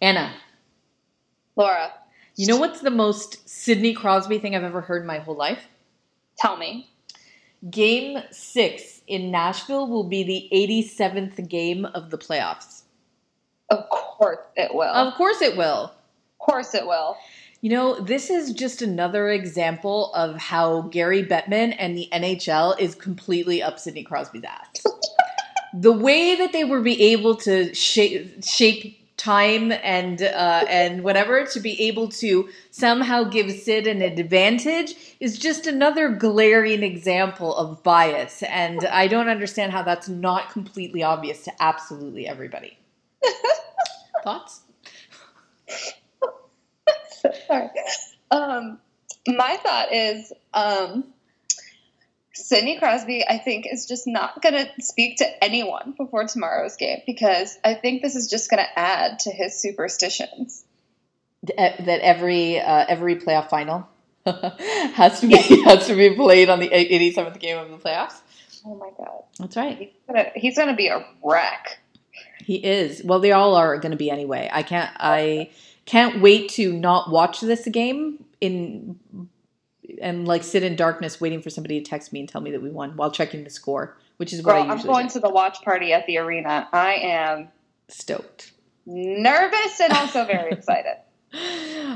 Anna, Laura, you know what's the most Sidney Crosby thing I've ever heard in my whole life? tell me. Game six in Nashville will be the 87th game of the playoffs. Of course it will. Of course it will. Of course it will. You know, this is just another example of how Gary Bettman and the NHL is completely up Sidney Crosby's ass. the way that they were be able to shape, shape time and uh, and whatever to be able to somehow give Sid an advantage is just another glaring example of bias, and I don't understand how that's not completely obvious to absolutely everybody. Thoughts? Sorry. Um, my thought is um, Sidney Crosby, I think, is just not going to speak to anyone before tomorrow's game because I think this is just going to add to his superstitions. that every uh, every playoff final has to be has to be played on the 87th game of the playoffs. Oh my god, That's right. he's gonna, he's gonna be a wreck. He is. Well, they all are going to be anyway. I can't I can't wait to not watch this game in and like sit in darkness waiting for somebody to text me and tell me that we won while checking the score, which is what Girl, I I'm going do. to the watch party at the arena. I am Stoked. nervous and also very excited.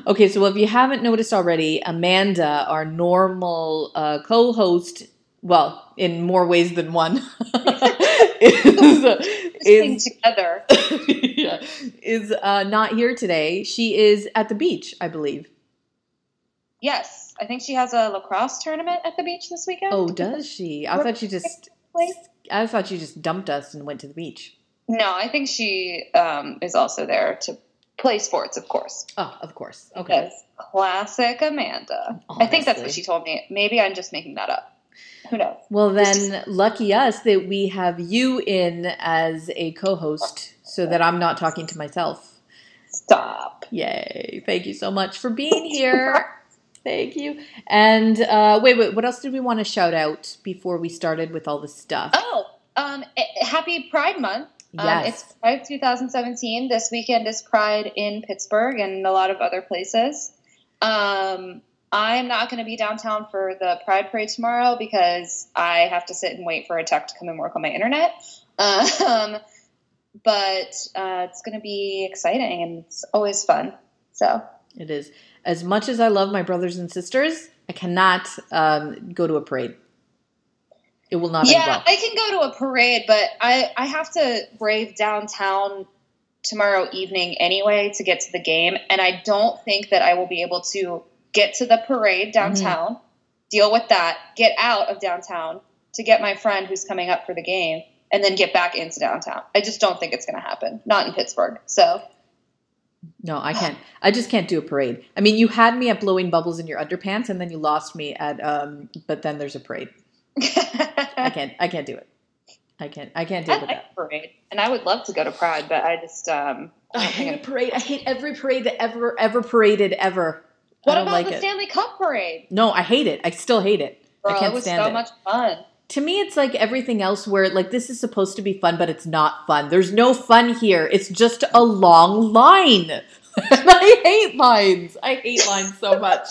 Okay, so if you haven't noticed already, Amanda, our normal uh, co-host, well, in more ways than one, is Sing is together. yeah, is uh, not here today. She is at the beach, I believe. Yes, I think she has a lacrosse tournament at the beach this weekend. Oh, does she? I thought she just. I thought she just dumped us and went to the beach. No, I think she um, is also there to play sports, of course. Oh, of course. Okay. Classic Amanda. I think that's what she told me. Maybe I'm just making that up. Who knows? Well, then, lucky us that we have you in as a co-host, so that I'm not talking to myself. Stop. Yay! Thank you so much for being here. Thank you. And uh, wait, wait. What else did we want to shout out before we started with all this stuff? Oh, um, eh, happy Pride Month. Um, yes. It's Pride 2017. This weekend is Pride in Pittsburgh and a lot of other places. Um, I'm not going to be downtown for the Pride Parade tomorrow because I have to sit and wait for a tech to come and work on my internet. Um, but uh, it's going to be exciting and it's always fun. So It is. As much as I love my brothers and sisters, I cannot um, go to a parade. It will not yeah. I can go to a parade, but I, I have to brave downtown tomorrow evening anyway to get to the game. And I don't think that I will be able to get to the parade downtown, deal with that, get out of downtown to get my friend who's coming up for the game, and then get back into downtown. I just don't think it's going to happen. Not in Pittsburgh. So No, I can't. I just can't do a parade. I mean, you had me at blowing bubbles in your underpants, and then you lost me at. Um, but then there's a parade. I can't. I can't do it. I can't. I can't deal I with like that. parade, and I would love to go to Pride, but I just um. I I hate parade. I hate every parade that ever ever paraded ever. What about like the it. Stanley Cup parade? no, I hate it. I still hate it. Girl, I can't it was stand so it. much fun. To me, it's like everything else where like this is supposed to be fun, but it's not fun. There's no fun here. It's just a long line. I hate lines. I hate lines so much.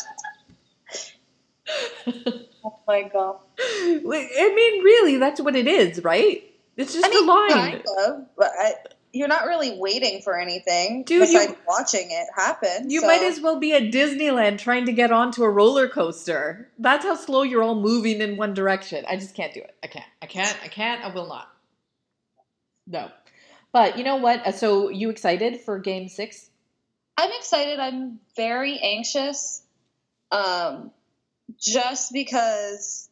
Oh my god. I mean, really, that's what it is, right? It's just I mean, a line. kind of, but I, you're not really waiting for anything Dude, you- besides watching it happen. You so- might as well be at Disneyland trying to get onto a roller coaster. That's how slow you're all moving in one direction. I just can't do it. I can't. I can't. I can't. I will not. No. But you know what? Uh, So you excited for game six? I'm excited. I'm very anxious, um, just because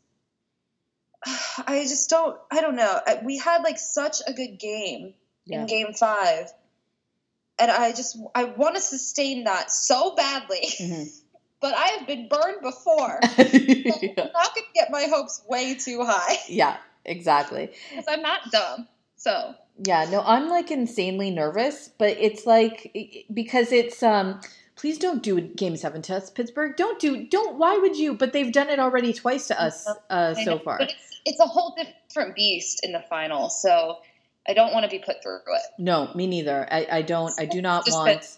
I just don't. I don't know. We had like such a good game Yeah. in Game Five, and I just I want to sustain that so badly. Mhm. But I have been burned before. I'm not going to get my hopes way too high yeah, exactly. because I'm not dumb. So Yeah, no, I'm like insanely nervous, but it's like because it's um please don't do game 7 to us Pittsburgh. Don't do don't why would you? But they've done it already twice to us uh so far. But it's, it's a whole different beast in the final, so I don't want to be put through it. No, me neither. I I don't I do not want It's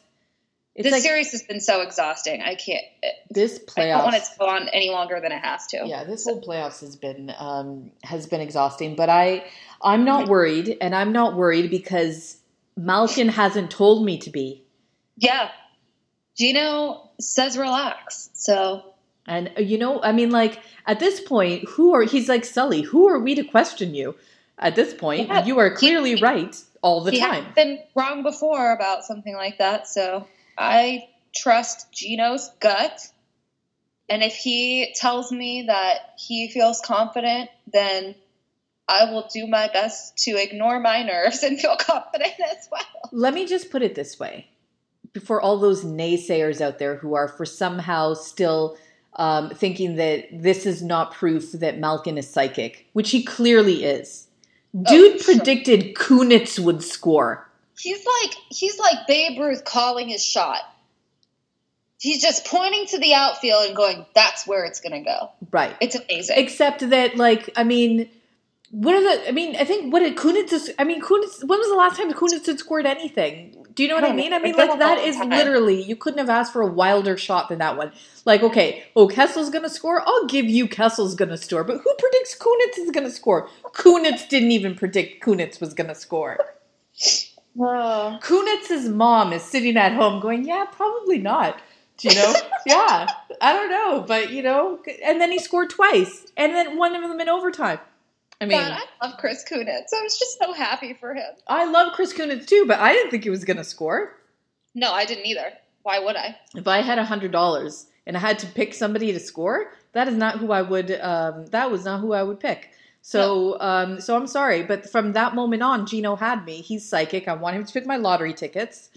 this like series has been so exhausting. I can't. this playoffs. I don't want it to go on any longer than it has to. Yeah, this whole playoffs has been um, has been exhausting, but I I'm not worried, and I'm not worried because Malkin hasn't told me to be. Yeah. Gino says relax. So And uh, you know, I mean, like at this point, who are he's like Sully? Who are we to question you? At this point, Yeah, you are clearly right all the he time. has been wrong before about something like that. So I trust Gino's gut. And if he tells me that he feels confident, then I will do my best to ignore my nerves and feel confident as well. Let me just put it this way: for all those naysayers out there who are for somehow still um, thinking that this is not proof that Malkin is psychic, which he clearly is. Oh, Dude Oh, sure. predicted Kunitz would score. He's like he's like Babe Ruth calling his shot. He's just pointing to the outfield and going, "That's where it's going to go." Right. It's amazing. Except that, like, I mean, what are the? I mean, I think what did Kunitz? I mean, Kunitz. When was the last time Kunitz had scored anything? Do you know what I I mean? I mean, like that is time. literally you couldn't have asked for a wilder shot than that one. Like, okay, oh, Kessel's gonna score. I'll give you Kessel's gonna score, but who predicts Kunitz is gonna score? Kunitz didn't even predict Kunitz was gonna score. Oh. Kunitz's mom is sitting at home going, "Yeah, probably not." Do you know? yeah, I don't know, but you know, and then he scored twice, and then one of them in overtime. I mean, God, I love Chris Kunitz. I was just so happy for him. I love Chris Kunitz too, but I didn't think he was going to score. No, I didn't either. Why would I? If I had a hundred dollars and I had to pick somebody to score, that is not who I would. Um, that was not who I would pick. So, um, so I'm sorry, but from that moment on, Gino had me. He's psychic. I want him to pick my lottery tickets.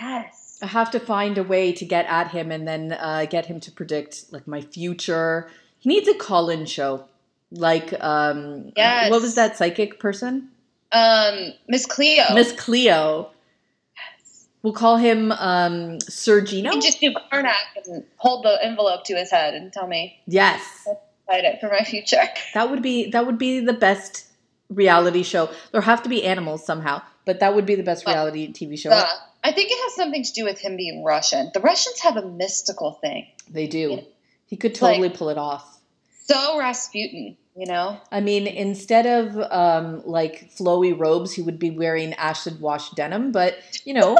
Yes. I have to find a way to get at him and then uh, get him to predict like my future. He needs a call-in show, like um, Yes. what was that psychic person? Um, Miss Cleo. Miss Cleo. We'll call him um, Sir You just do Carnac and hold the envelope to his head and tell me yes, hide it for my future. that would be that would be the best reality show. There have to be animals somehow, but that would be the best reality TV show. Uh, I think it has something to do with him being Russian. The Russians have a mystical thing. They do. Yeah. He could It's like- totally pull it off. So Rasputin, you know? I mean, instead of um, like flowy robes, he would be wearing acid wash denim. But you know,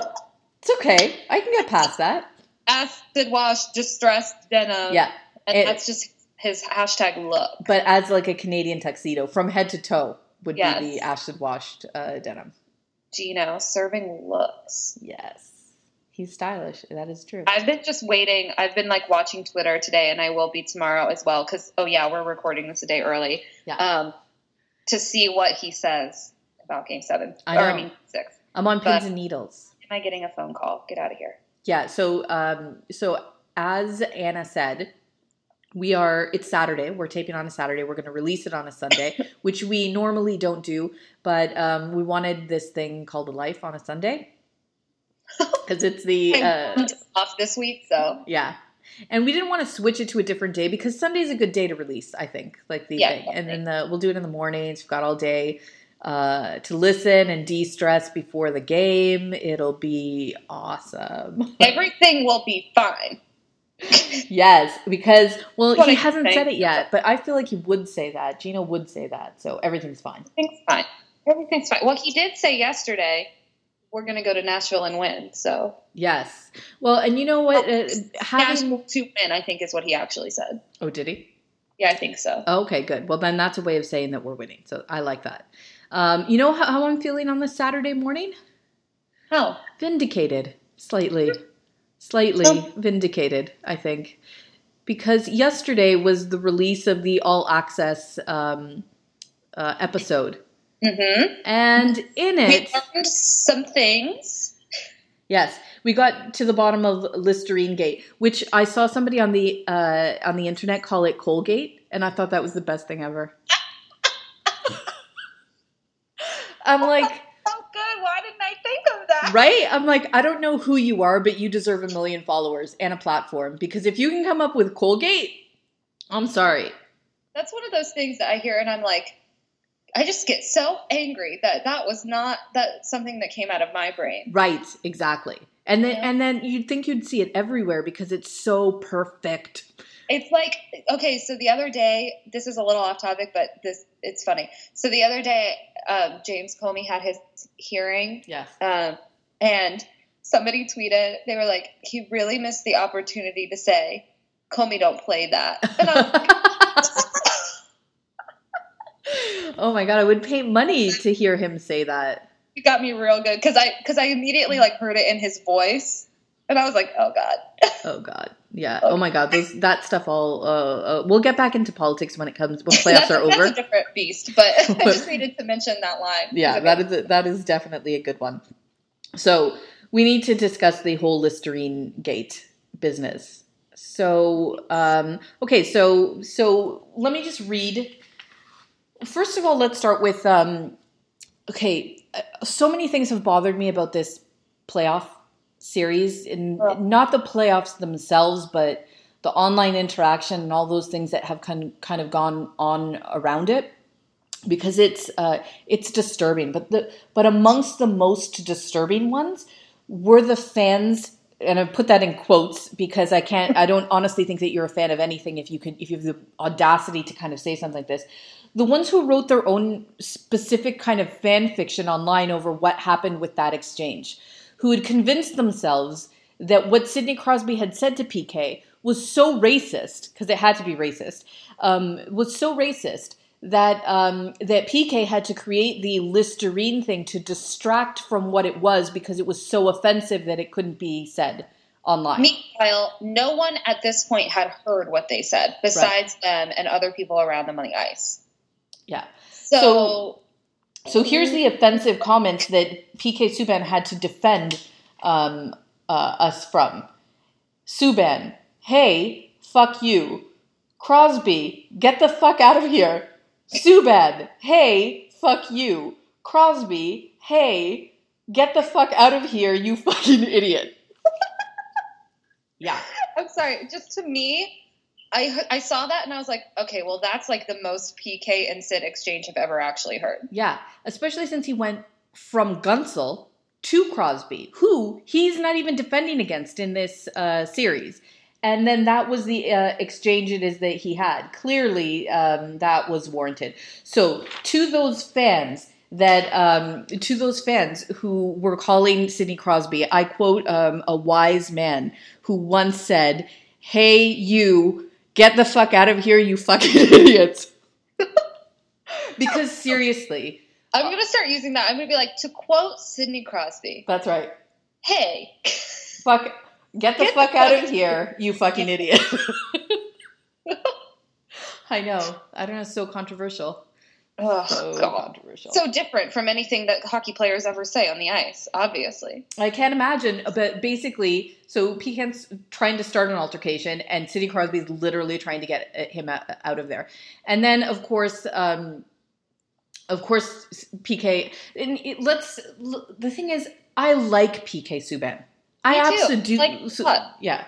it's okay. I can get past that. Acid wash, distressed denim. Yeah, And it- that's just his hashtag look. but as like a Canadian tuxedo, from head to toe, would Yes. be the acid washed uh, denim. Gino serving looks. Yes, he's stylish. That is true. I've been just waiting. I've been like watching Twitter today, and I will be tomorrow as well. Because oh yeah, we're recording this a day early. Yeah. Um, to see what he says about Game Seven, i, or, I mean six i'm on but- pins and needles. Am I getting a phone call? Get out of here. Yeah. So, um, so as Anna said, we are. It's Saturday. We're taping on a Saturday. We're going to release it on a Sunday, which we normally don't do. But um, we wanted this thing called a life on a Sunday because it's the uh, off this week, so yeah. And we didn't want to switch it to a different day because Sunday's a good day to release. I think, like the Yeah, thing, and then the we'll do it in the mornings. We've got all day uh, to listen and de-stress before the game. It'll be awesome. everything will be fine. yes, because well, What he hasn't said it yet, but I feel like he would say that. Gino would say that, so everything's fine. Everything's fine. Everything's fine. Well, he did say yesterday we're going to go to Nashville and win. So Yes. Well, and you know what? Uh, having Nashville to win, I think, is what he actually said. oh, did he? Yeah, I think so. Okay, good. Well, then that's a way of saying that we're winning. So I like that. Um, you know how, how I'm feeling on this Saturday morning? Oh, Vindicated, slightly, slightly Oh. vindicated. I think because yesterday was the release of the all access um, uh, episode, mm-hmm. and in it, We learned some things. yes, we got to the bottom of Listerine Gate, which I saw somebody on the uh, on the internet call it Colgate, and I thought that was the best thing ever. I'm like. Oh, good. Why didn't I think of that? Right? I'm like, I don't know who you are, but you deserve a million followers and a platform because if you can come up with Colgate, I'm sorry. That's one of those things that I hear, and I'm like, I just get so angry that that was not that something that came out of my brain. Right, exactly. And then Yeah. and then you'd think you'd see it everywhere because it's so perfect. It's like okay, so the other day, this is a little off topic, but this it's funny. So the other day, um, James Comey had his hearing, Yes. um, and somebody tweeted they were like, he really missed the opportunity to say, "Comey, don't play that." And I'm like, oh my god, I would pay money to hear him say that. it got me real good because I because I immediately like heard it in his voice, and I was like, "Oh God." Oh god. Yeah. Oh my god. Those that stuff all uh, uh we'll get back into politics when it comes when playoffs that's, are that's over. a different beast, but I just needed to mention that line. Yeah, that is a, that is definitely a good one. So, we need to discuss the whole Listerine gate business. So, um okay, so so let me just read First of all, let's start with um okay, so many things have bothered me about this playoff series and not the playoffs themselves but the online interaction and all those things that have kind kind of gone on around it because it's uh, it's disturbing. But the but amongst the most disturbing ones were the fans and I put that in quotes because I can't I don't honestly think that you're a fan of anything if you could if you have the audacity to kind of say something like this the ones who wrote their own specific kind of fan fiction online over what happened with that exchange, who had convinced themselves that what Sidney Crosby had said to PK was so racist, because it had to be racist, um, was so racist that um, that PK had to create the Listerine thing to distract from what it was because it was so offensive that it couldn't be said online. Meanwhile, no one at this point had heard what they said besides them and other people around them on the ice. Yeah. So, So- So here's the offensive comments that PK Subban had to defend um, uh, us from. Subban, hey, fuck you. Crosby, get the fuck out of here. Subban, hey, fuck you. Crosby, hey, get the fuck out of here, you fucking idiot. yeah. I'm sorry, just to me, I I saw that and I was like, okay, well that's like the most PK and Sid exchange I've ever actually heard. Yeah, especially since he went from Guentzel to Crosby, who he's not even defending against in this uh, series. And then that was the uh, exchange it is that he had. Clearly, um, that was warranted. So, to those fans that, um, to those fans who were calling Sidney Crosby, I quote um, a wise man who once said, "Hey, you, get the fuck out of here, you fucking idiots." because seriously, I'm gonna start using that. I'm gonna be like, to quote Sidney Crosby, That's right. hey, Fuck. Get the Get fuck the out fuck- of here, you fucking idiot. I know. I don't know. It's so controversial. Oh So god. controversial. So different from anything that hockey players ever say on the ice, obviously. I can't imagine, but basically, so PK's trying to start an altercation, and Sidney Crosby's literally trying to get uh, him out out of there. And then, of course, um, of course, PK. And it, let's. The thing is, I like PK Subban. I Me too. absolutely Like so- yeah,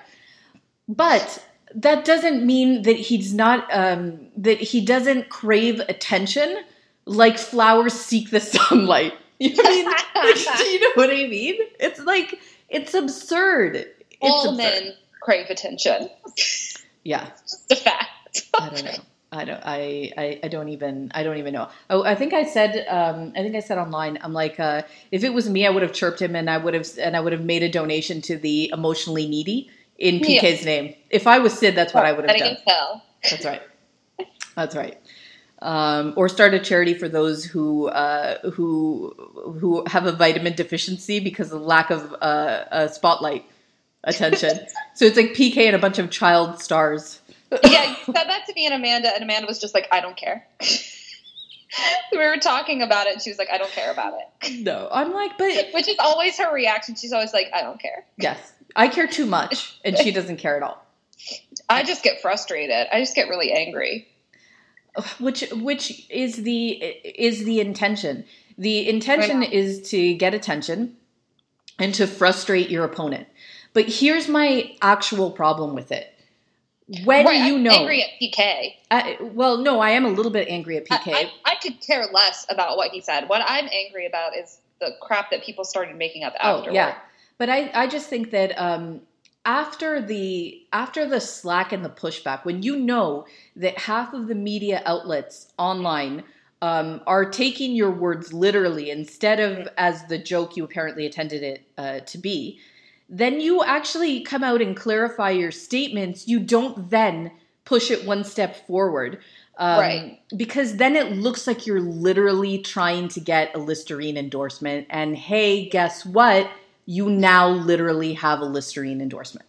but that doesn't mean that he's not um, that he doesn't crave attention like flowers seek the sunlight. You know what I mean? Like, do you know what I mean? It's like it's absurd. It's All absurd. men crave attention. Yeah, It's a fact. I don't know. I don't. I, I. I don't even. I don't even know. Oh, I think I said. Um, I think I said online. I'm like, uh, if it was me, I would have chirped him, and I would have, and I would have made a donation to the emotionally needy in Yeah. PK's name. If I was Sid, that's what I would have done. tell. That's right. That's right. Um, or start a charity for those who uh, who who have a vitamin deficiency because of lack of uh, uh, spotlight attention. so it's like PK and a bunch of child stars. yeah, you said that to me and Amanda, and Amanda was just like, I don't care. we were talking about it, and she was like, I don't care about it. No, I'm like, but Which is always her reaction. She's always like, I don't care. yes, I care too much, and she doesn't care at all. I just get frustrated. I just get really angry. which which is the is the intention the intention is to get attention and to frustrate your opponent but here's my actual problem with it when right, you I'm know angry at PK. I, well no i am a little bit angry at I- pk I, I could care less about what he said. What I'm angry about is the crap that people started making up oh afterward. yeah But I, I just think that um, after the after the slack and the pushback, when you know that half of the media outlets online um, are taking your words literally instead of as the joke you apparently intended it uh, to be, then you actually come out and clarify your statements. You don't then push it one step forward. Um, Right. Because then it looks like you're literally trying to get a Listerine endorsement. And hey, guess what? You now literally have a Listerine endorsement.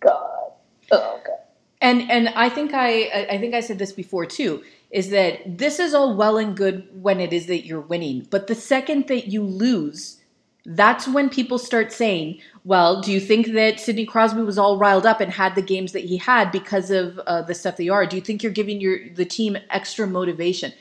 God. Oh God. And and I think I I think I said this before too is that this is all well and good when it is that you're winning, but the second that you lose, that's when people start saying, "Well, do you think that Sidney Crosby was all riled up and had the games that he had because of uh, the stuff that you are? Do you think you're giving your the team extra motivation?"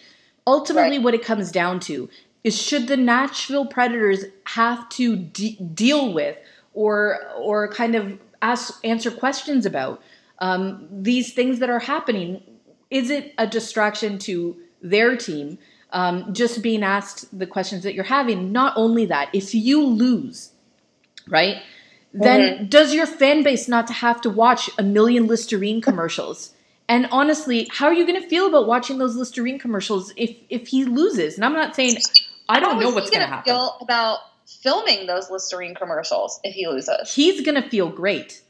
Ultimately, Right. what it comes down to is should the Nashville Predators have to de- deal with or or kind of ask answer questions about um, these things that are happening? Is it a distraction to their team? Um, just being asked the questions that you're having. Not only that, if you lose, right, then does your fan base not have to watch a million Listerine commercials? And honestly, how are you going to feel about watching those Listerine commercials if if he loses? And I'm not saying I don't know what's going to happen. Feel about filming those Listerine commercials if he loses. He's going to feel great.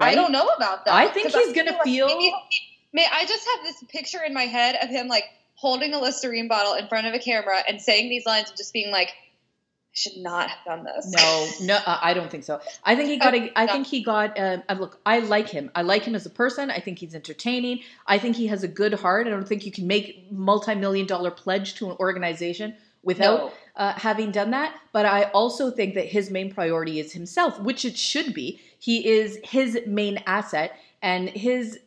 I don't know about that. I think he's gonna like feel- maybe- May I just have this picture in my head of him like holding a Listerine bottle in front of a camera and saying these lines and just being like, "I should not have done this." No, no, uh, I don't think so. I think he got. A, I think he got. Uh, uh, look, I like him. I like him as a person. I think he's entertaining. I think he has a good heart. I don't think you can make multi-million dollar pledge to an organization without No. uh, having done that. But I also think that his main priority is himself, which it should be. He is his main asset, and his.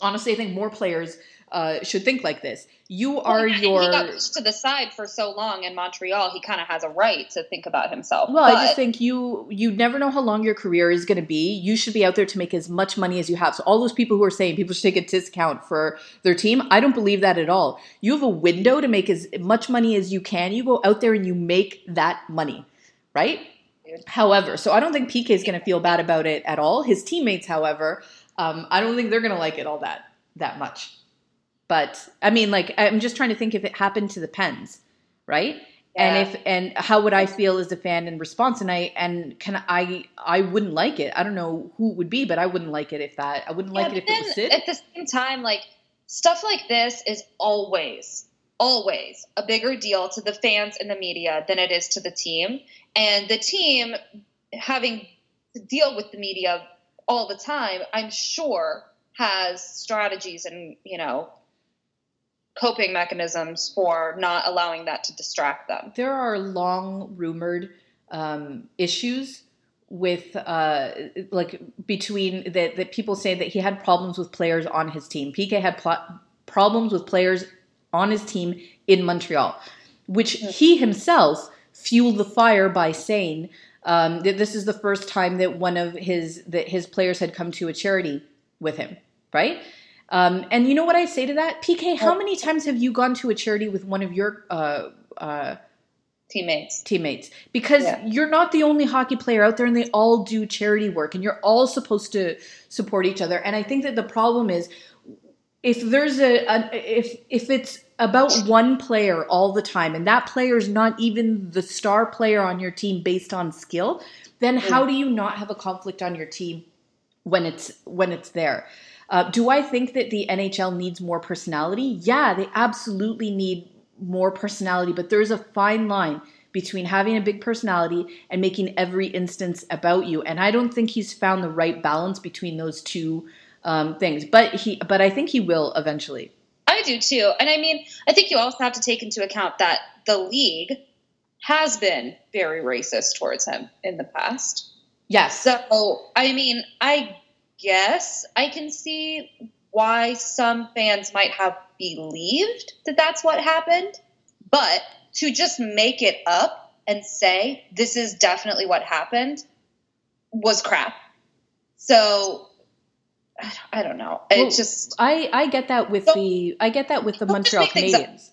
Honestly, I think more players uh, should think like this. You are Well, your. He got pushed to the side for so long in Montreal. He kind of has a right to think about himself. Well, but I just think you you never know how long your career is going to be. You should be out there to make as much money as you have. So all those people who are saying people should take a discount for their team, I don't believe that at all. You have a window to make as much money as you can. You go out there and you make that money, right? However, so I don't think PK is going to feel bad about it at all. His teammates, however, um, I don't think they're going to like it all that that much. But I mean, like I'm just trying to think if it happened to the Pens, right? Yeah. And if and how would I feel as a fan in response? And I and can I I wouldn't like it. I don't know who it would be, but I wouldn't like it if that I wouldn't like it if but it was Sid. At the same time, like stuff like this is always, always a bigger deal to the fans and the media than it is to the team. And the team having to deal with the media all the time, I'm sure has strategies and, you know, coping mechanisms for not allowing that to distract them. there are long rumored um, issues with uh, like between that that people say that he had problems with players on his team. PK had pl- problems with players on his team in Montreal, which he himself fueled the fire by saying um, that this is the first time that one of his that his players had come to a charity with him, right? Um, and you know what I say to that, PK? How many times have you gone to a charity with one of your uh, uh, Teammates. teammates because Yeah. you're not the only hockey player out there and they all do charity work and you're all supposed to support each other and i think that the problem is if there's a, a if if it's about one player all the time and that player is not even the star player on your team based on skill then how do you not have a conflict on your team when it's when it's there uh, do i think that the nhl needs more personality yeah they absolutely need more personality but there's a fine line between having a big personality and making every instance about you and i don't think he's found the right balance between those two um, things but he but i think he will eventually I do too. And I mean, I think you also have to take into account that the league has been very racist towards him in the past. yes So, I mean, I guess I can see why some fans might have believed that that's what happened. But to just make it up and say this is definitely what happened was crap. So, I don't- know. It Well, just. I I get that with the I get that with the Montreal make things up. Canadiens.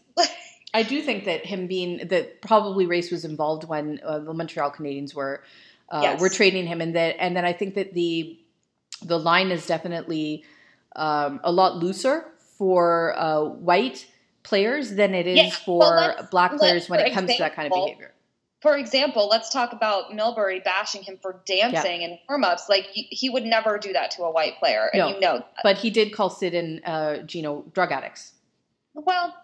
I do think that him being that probably race was involved when uh, the Montreal Canadiens were uh, Yes. we're trading him, and that and then I think that the the line is definitely um, a lot looser for uh, white players than it is Yeah, for well, black players when it comes to that kind of behavior. For example, let's talk about Milbury bashing him for dancing and warm ups. Like he, he would never do that to a white player, and No. you know that. But he did call Sid and uh, Gino drug addicts. Well,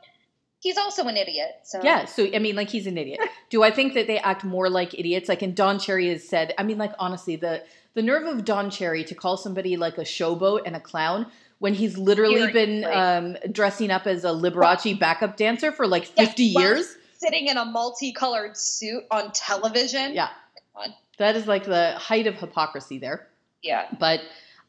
he's also an idiot. So Yeah, so I mean, like he's an idiot. Do I think that they act more like idiots? Like, and Don Cherry has said. I mean, like honestly, the the nerve of Don Cherry to call somebody like a showboat and a clown when he's literally Seriously. been um, dressing up as a Liberace backup dancer for like fifty well- years. sitting in a multicolored suit on television. Yeah, that is like the height of hypocrisy there. Yeah. but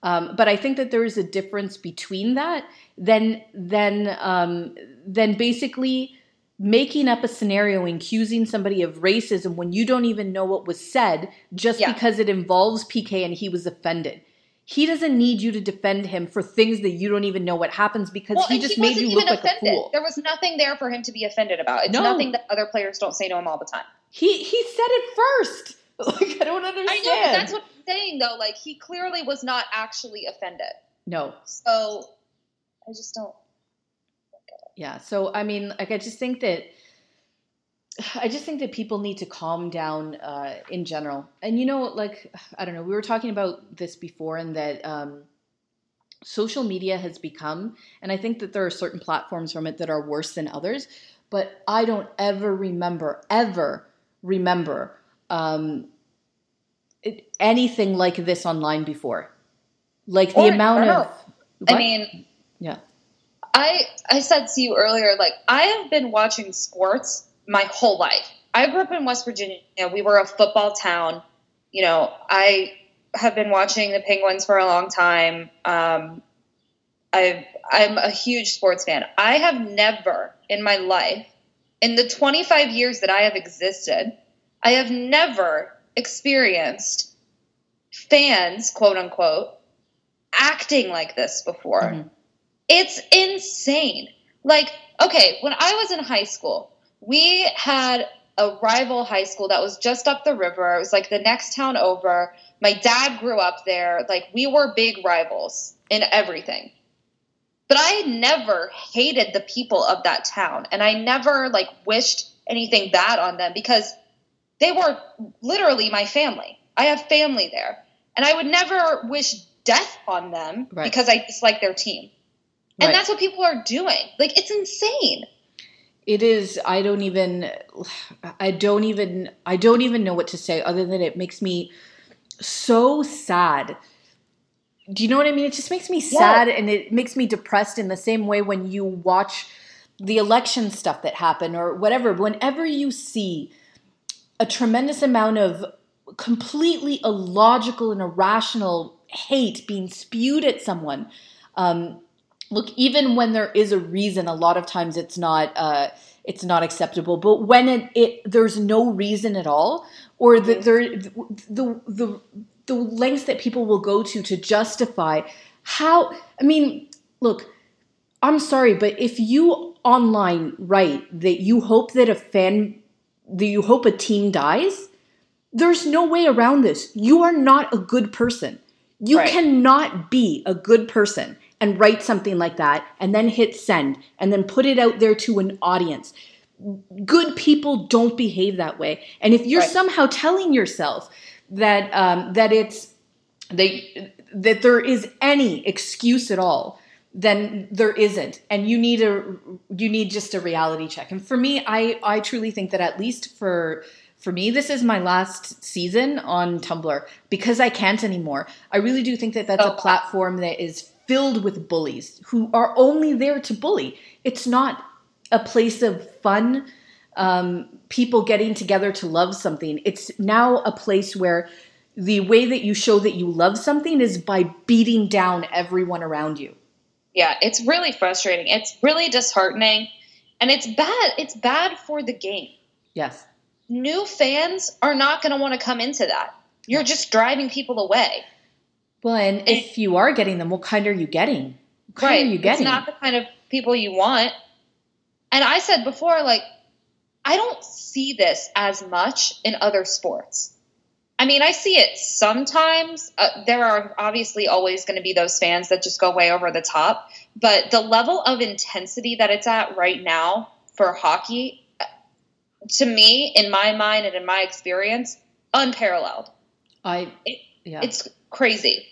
um, but I think that there is a difference between that than than um, than basically making up a scenario and accusing somebody of racism when you don't even know what was said just Yeah. because it involves PK and he was offended. He doesn't need you to defend him for things that you don't even know what happens because Well, he just he made you look even like a offended. fool. There was nothing there for him to be offended about. It's No. nothing that other players don't say to him all the time. He he said it first. Like I don't understand. I know, but that's what I'm saying though. Like he clearly was not actually offended. no, So I just don't. Yeah. So I mean, like I just think that I just think that people need to calm down uh, in general. And you know, like I don't know, we were talking about this before, and that um, social media has become, and I think that there are certain platforms from it that are worse than others. But I don't ever remember, ever remember um, it, anything like this online before. Like the Or amount of. general. I What? mean, yeah. I I said to you earlier, like I have been watching sports my whole life. I grew up in West Virginia. We were a football town. You know, I have been watching the Penguins for a long time. Um, I I'm a huge sports fan. I have never in my life, in the 25 years that I have existed, I have never experienced fans, quote unquote, acting like this before. Mhm. It's insane. Like, okay, when I was in high school, we had a rival high school that was just up the river. It was like the next town over. My dad grew up there. Like, we were big rivals in everything. But I never hated the people of that town. And I never, like, wished anything bad on them because they were literally my family. I have family there. And I would never wish death on them Right. because I dislike their team. And Right. that's what people are doing. Like it's insane. It is. I don't even. I don't even. I don't even know what to say other than it makes me so sad. Do you know what I mean? It just makes me sad and it makes me depressed in the same way when you watch the election stuff that happened or whatever. Whenever you see a tremendous amount of completely illogical and irrational hate being spewed at someone, um, look even when there is a reason a lot of times it's not uh, it's not acceptable. But when it, it there's no reason at all or that there the, the the lengths that people will go to to justify how i mean look i'm sorry but if you online write that you hope that a fan that you hope a team dies there's no way around this. You are not a good person. You Right. cannot be a good person and write something like that and then hit send and then put it out there to an audience. Good people don't behave that way. And if you're Right. somehow telling yourself that um, that it's that that there is any excuse at all, then there isn't, and you need a you need just a reality check. And for me, I I truly think that at least for for me, this is my last season on Tumblr because I can't anymore. I really do think that that's Oh, a platform that is filled with bullies who are only there to bully. It's not a place of fun, um, people getting together to love something. It's now a place where the way that you show that you love something is by beating down everyone around you. Yeah, it's really frustrating. It's really disheartening. And it's bad. It's bad for the game. Yes. New fans are not going to want to come into that. You're just driving people away. Well, and if you are getting them, what kind are you getting? What kind right. are you getting? It's not the kind of people you want. And I said before, like, I don't see this as much in other sports. I mean, I see it sometimes. Uh, there are obviously always going to be those fans that just go way over the top, but the level of intensity that it's at right now for hockey, uh, to me, in my mind and in my experience, unparalleled. I It- yeah. It's crazy.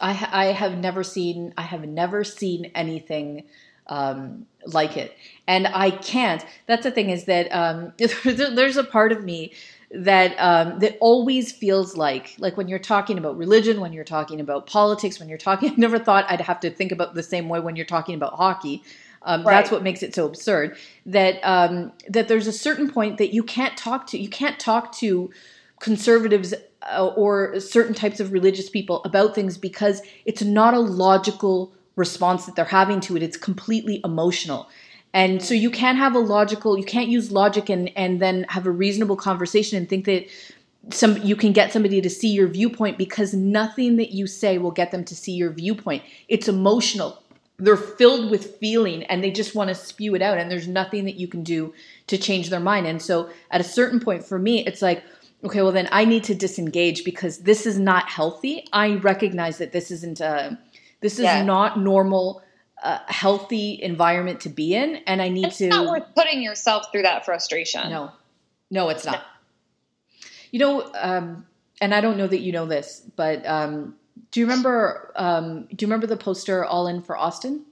I I have never seen I have never seen anything um, like it, and I can't. That's the thing is that um, there's a part of me that um, that always feels like like when you're talking about religion, when you're talking about politics, when you're talking. I never thought I'd have to think about the same way when you're talking about hockey. Um, That's what makes it so absurd. That um, that there's a certain point that you can't talk to. You can't talk to conservatives uh, or certain types of religious people about things because it's not a logical response that they're having to it. It's completely emotional. And so you can't have a logical, you can't use logic and, and then have a reasonable conversation and think that some you can get somebody to see your viewpoint because nothing that you say will get them to see your viewpoint. It's emotional. They're filled with feeling and they just want to spew it out and there's nothing that you can do to change their mind. And so at a certain point for me it's like okay, well then I need to disengage because this is not healthy. I recognize that this isn't a this is Yeah. not normal uh, healthy environment to be in and I need It's to It's not worth putting yourself through that frustration. no, no, it's not. You know, um, and I don't know that you know this, but um, do you remember? Um, do you remember the poster "All In for Austin"?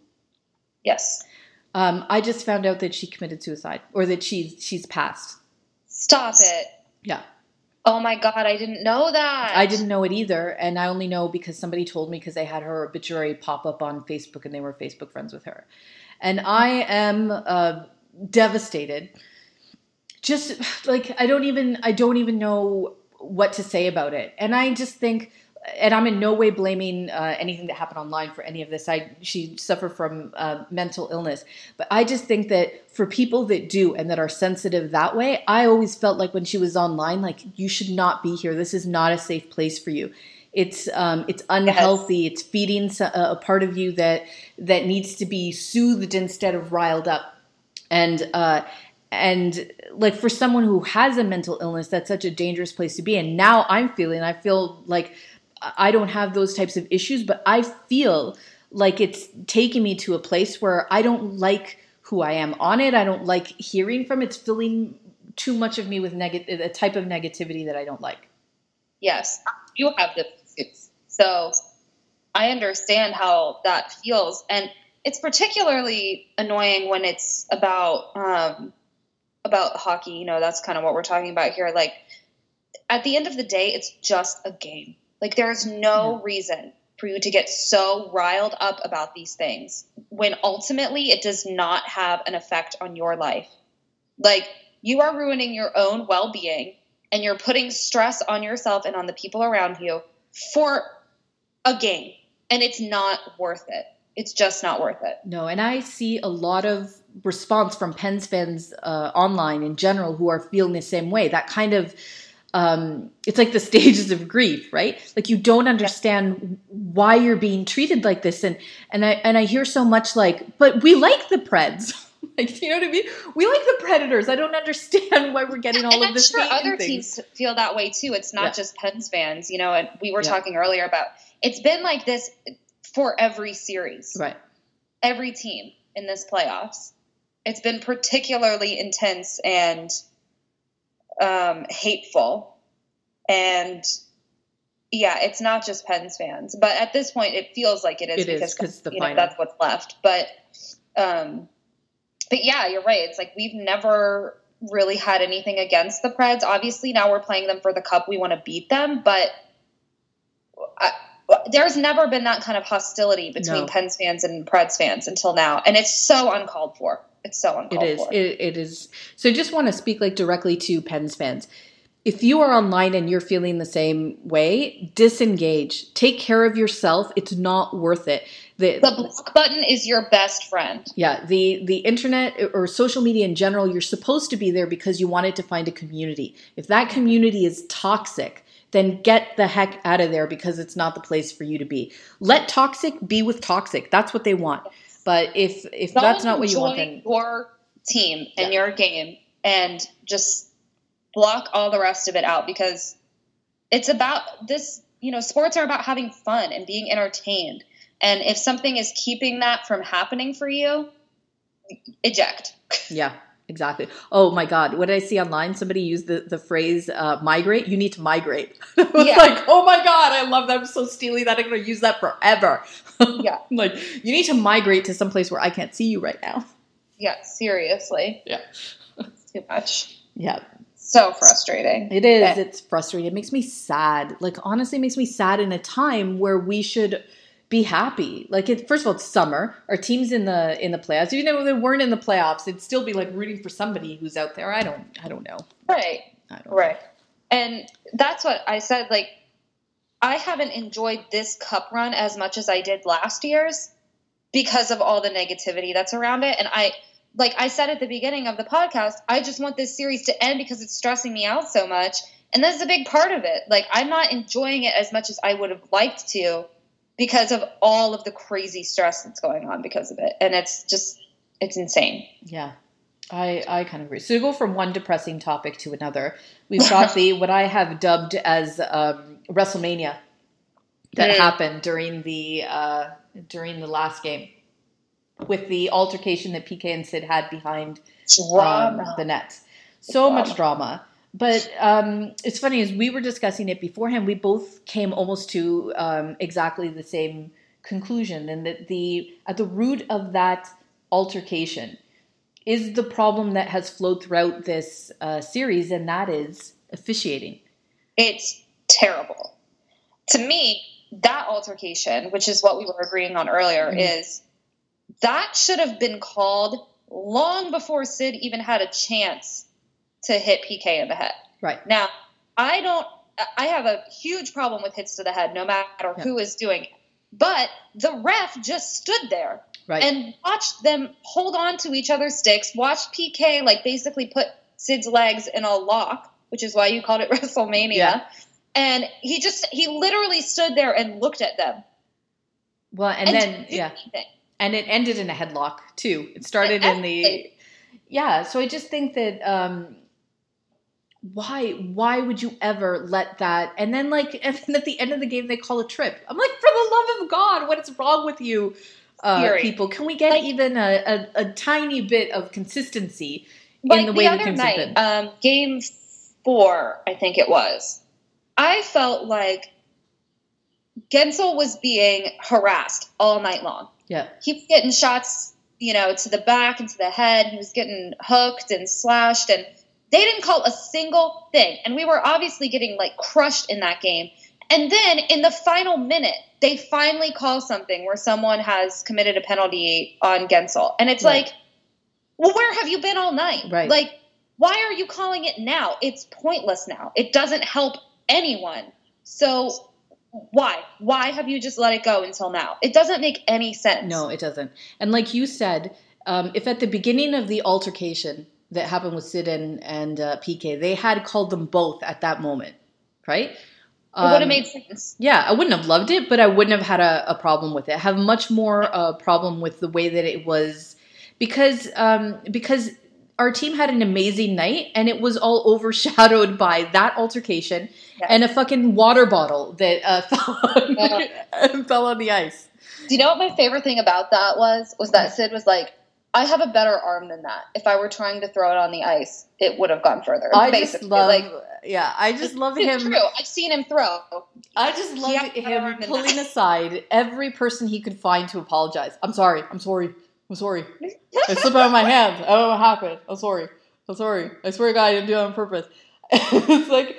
Yes. Um, I just found out that she committed suicide, or that she's she's passed. Stop it. Yeah, Oh my god, I didn't know that. I didn't know it either, and I only know because somebody told me because they had her obituary pop up on Facebook, and they were Facebook friends with her, and I am uh, devastated. Just like I don't even I don't even know what to say about it, and I just think, and I'm in no way blaming uh, anything that happened online for any of this. I she suffered from uh, mental illness, but I just think that for people that do and that are sensitive that way, I always felt like when she was online, like you should not be here. This is not a safe place for you. It's um, it's unhealthy. It's feeding a, a part of you that that needs to be soothed instead of riled up and uh and like for someone who has a mental illness that's such a dangerous place to be and now i'm feeling i feel like i don't have those types of issues but i feel like it's taking me to a place where i don't like who i am on it i don't like hearing from it. it's filling too much of me with negative a type of negativity that i don't like Yes, you have the suits. So I understand how that feels. And it's particularly annoying when it's about um, about hockey. You know, that's kind of what we're talking about here. Like at the end of the day, it's just a game. Like there's no reason for you to get so riled up about these things when ultimately it does not have an effect on your life. Like you are ruining your own well-being and you're putting stress on yourself and on the people around you for a game and it's not worth it. It's just not worth it. No, and I see a lot of response from Pens fans uh, online in general who are feeling the same way. That kind of um, it's like the stages of grief, right? Like you don't understand why you're being treated like this, and and I and I hear so much like, but we like the Preds. like, you know what I mean? We like the Predators. I don't understand why we're getting all and of I'm this. sure other things. teams feel that way too. It's not Yeah. just Pens fans, you know, and we were Yeah. talking earlier about it's been like this for every series. right? Every team in this playoffs. It's been particularly intense and um, hateful. And yeah, it's not just Pens fans, but at this point, it feels like it is It is, because the you know that's what's left. But um, but yeah, you're right. It's like we've never really had anything against the Preds. Obviously, now we're playing them for the cup. We want to beat them, but I, there's never been that kind of hostility between No. Pens fans and Preds fans until now, and it's so uncalled for. It's so uncalled It is. for. It, it is. So I just want to speak like directly to Pens fans. If you are online and you're feeling the same way, disengage. Take care of yourself. It's not worth it. The, the block button is your best friend. yeah, the the internet uh, or social media in general, you're supposed to be there because you wanted to find a community. If that community is toxic, then get the heck out of there because it's not the place for you to be. Let toxic be with toxic. That's what they want. But if if that's not what you want, then your team and Yeah. your game, and just block all the rest of it out because it's about this, you know, sports are about having fun and being entertained. And if something is keeping that from happening for you, eject. Yeah, exactly. Oh my God. What did I see online? Somebody used the, the phrase uh, migrate. You need to migrate. I was Yeah. like, oh my God, I love that. I'm so steely that I'm going to use that forever. Yeah. like, you need to migrate to some place where I can't see you right now. Yeah, seriously. Yeah. It's too much. Yeah, So frustrating. it is. Yeah. It's frustrating. It makes me sad. Like, honestly, it makes me sad in a time where we should be happy. Like, it, first of all, it's summer. Our team's in the in the playoffs. Even though they weren't in the playoffs, it'd still be like rooting for somebody who's out there. I don't. I don't know. Right. I don't. Right. And that's what I said. Like, I haven't enjoyed this cup run as much as I did last year's because of all the negativity that's around it. And I, like I said at the beginning of the podcast, I just want this series to end because it's stressing me out so much. And that's a big part of it. Like, I'm not enjoying it as much as I would have liked to because of all of the crazy stress that's going on because of it. And it's just, it's insane. Yeah, I I kind of agree. So to go from one depressing topic to another, we've got the what I have dubbed as um, WrestleMania that Mm. happened during the uh, during the last game with the altercation that PK and Sid had behind um, the nets. So much Drama. But um, it's funny as we were discussing it beforehand, we both came almost to um, exactly the same conclusion, and that the at the root of that altercation is the problem that has flowed throughout this uh, series, and that is officiating. It's terrible. To me, that altercation, which is what we were agreeing on earlier, Mhm. is that should have been called long before Sid even had a chance to hit PK in the head. Right. Now, I don't, I have a huge problem with hits to the head no matter Yeah. who is doing it. But the ref just stood there Right. and watched them hold on to each other's sticks, watched PK like basically put Sid's legs in a lock, which is why you called it WrestleMania. Yeah. And he just he literally stood there and looked at them. well, and, and then yeah, anything. and it ended in a headlock too. It started in the yeah. So I just think that um, why why would you ever let that? And then like and then at the end of the game they call a trip. I'm like, for the love of God, what is wrong with you, uh, people? Can we get Like- even a, a, a tiny bit of consistency Like in the way that other things night, have been? um, game four, I think it was. I felt like Guentzel was being harassed all night long. Yeah, he was getting shots, you know, to the back and to the head. He was getting hooked and slashed, and they didn't call a single thing. And we were obviously getting like crushed in that game. And then in the final minute, they finally call something where someone has committed a penalty on Guentzel. And it's Right. like, well, where have you been all night? Right. Like, why are you calling it now? It's pointless now. It doesn't help anyone. So why? Why have you just let it go until now? It doesn't make any sense. no, it doesn't. And like you said, um, if at the beginning of the altercation that happened with Sid and, and uh, PK, they had called them both at that moment, right? It would have Um, made sense. Yeah, I wouldn't have loved it, but I wouldn't have had a, a problem with it. I have much more uh, problem with the way that it was because um, because our team had an amazing night and it was all overshadowed by that altercation Yeah. and a fucking water bottle that uh, fell, on, fell on the ice. Do you know what my favorite thing about that was? Was that Sid was like, I have a better arm than that. If I were trying to throw it on the ice, it would have gone further. I just basically. love, like yeah, I just love it's him. true. I've seen him throw. I just love him pulling that. aside every person he could find to apologize. I'm sorry. I'm sorry. I'm sorry. It slipped out of my hand. I don't know what happened. I'm sorry. I'm sorry. I swear to God, I didn't do it on purpose. it's like,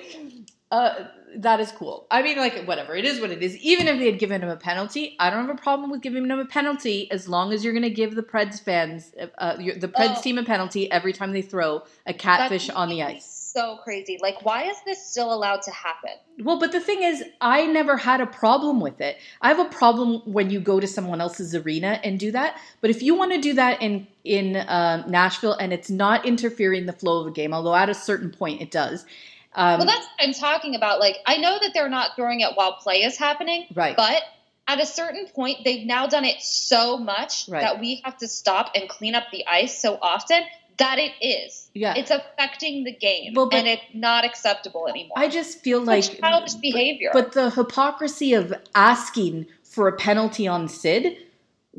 uh, that is cool. I mean, like, whatever. It is what it is. Even if they had given him a penalty, I don't have a problem with giving him a penalty as long as you're going to give the Preds fans, uh, your, the Preds Oh. team a penalty every time they throw a catfish That on the ice. So crazy. Like, why is this still allowed to happen? Well, but the thing is, I never had a problem with it. I have a problem when you go to someone else's arena and do that. But if you want to do that in in um, Nashville and it's not interfering the flow of a game, although at a certain point it does. Um, Well, that's what I'm talking about. Like, I know that they're not throwing it while play is happening, right. but at a certain point, they've now done it so much Right. that we have to stop and clean up the ice so often. that it is. Yeah. It's affecting the game, Well, but- and it's not acceptable anymore. I just feel It's like childish behavior. But the hypocrisy of asking for a penalty on Sid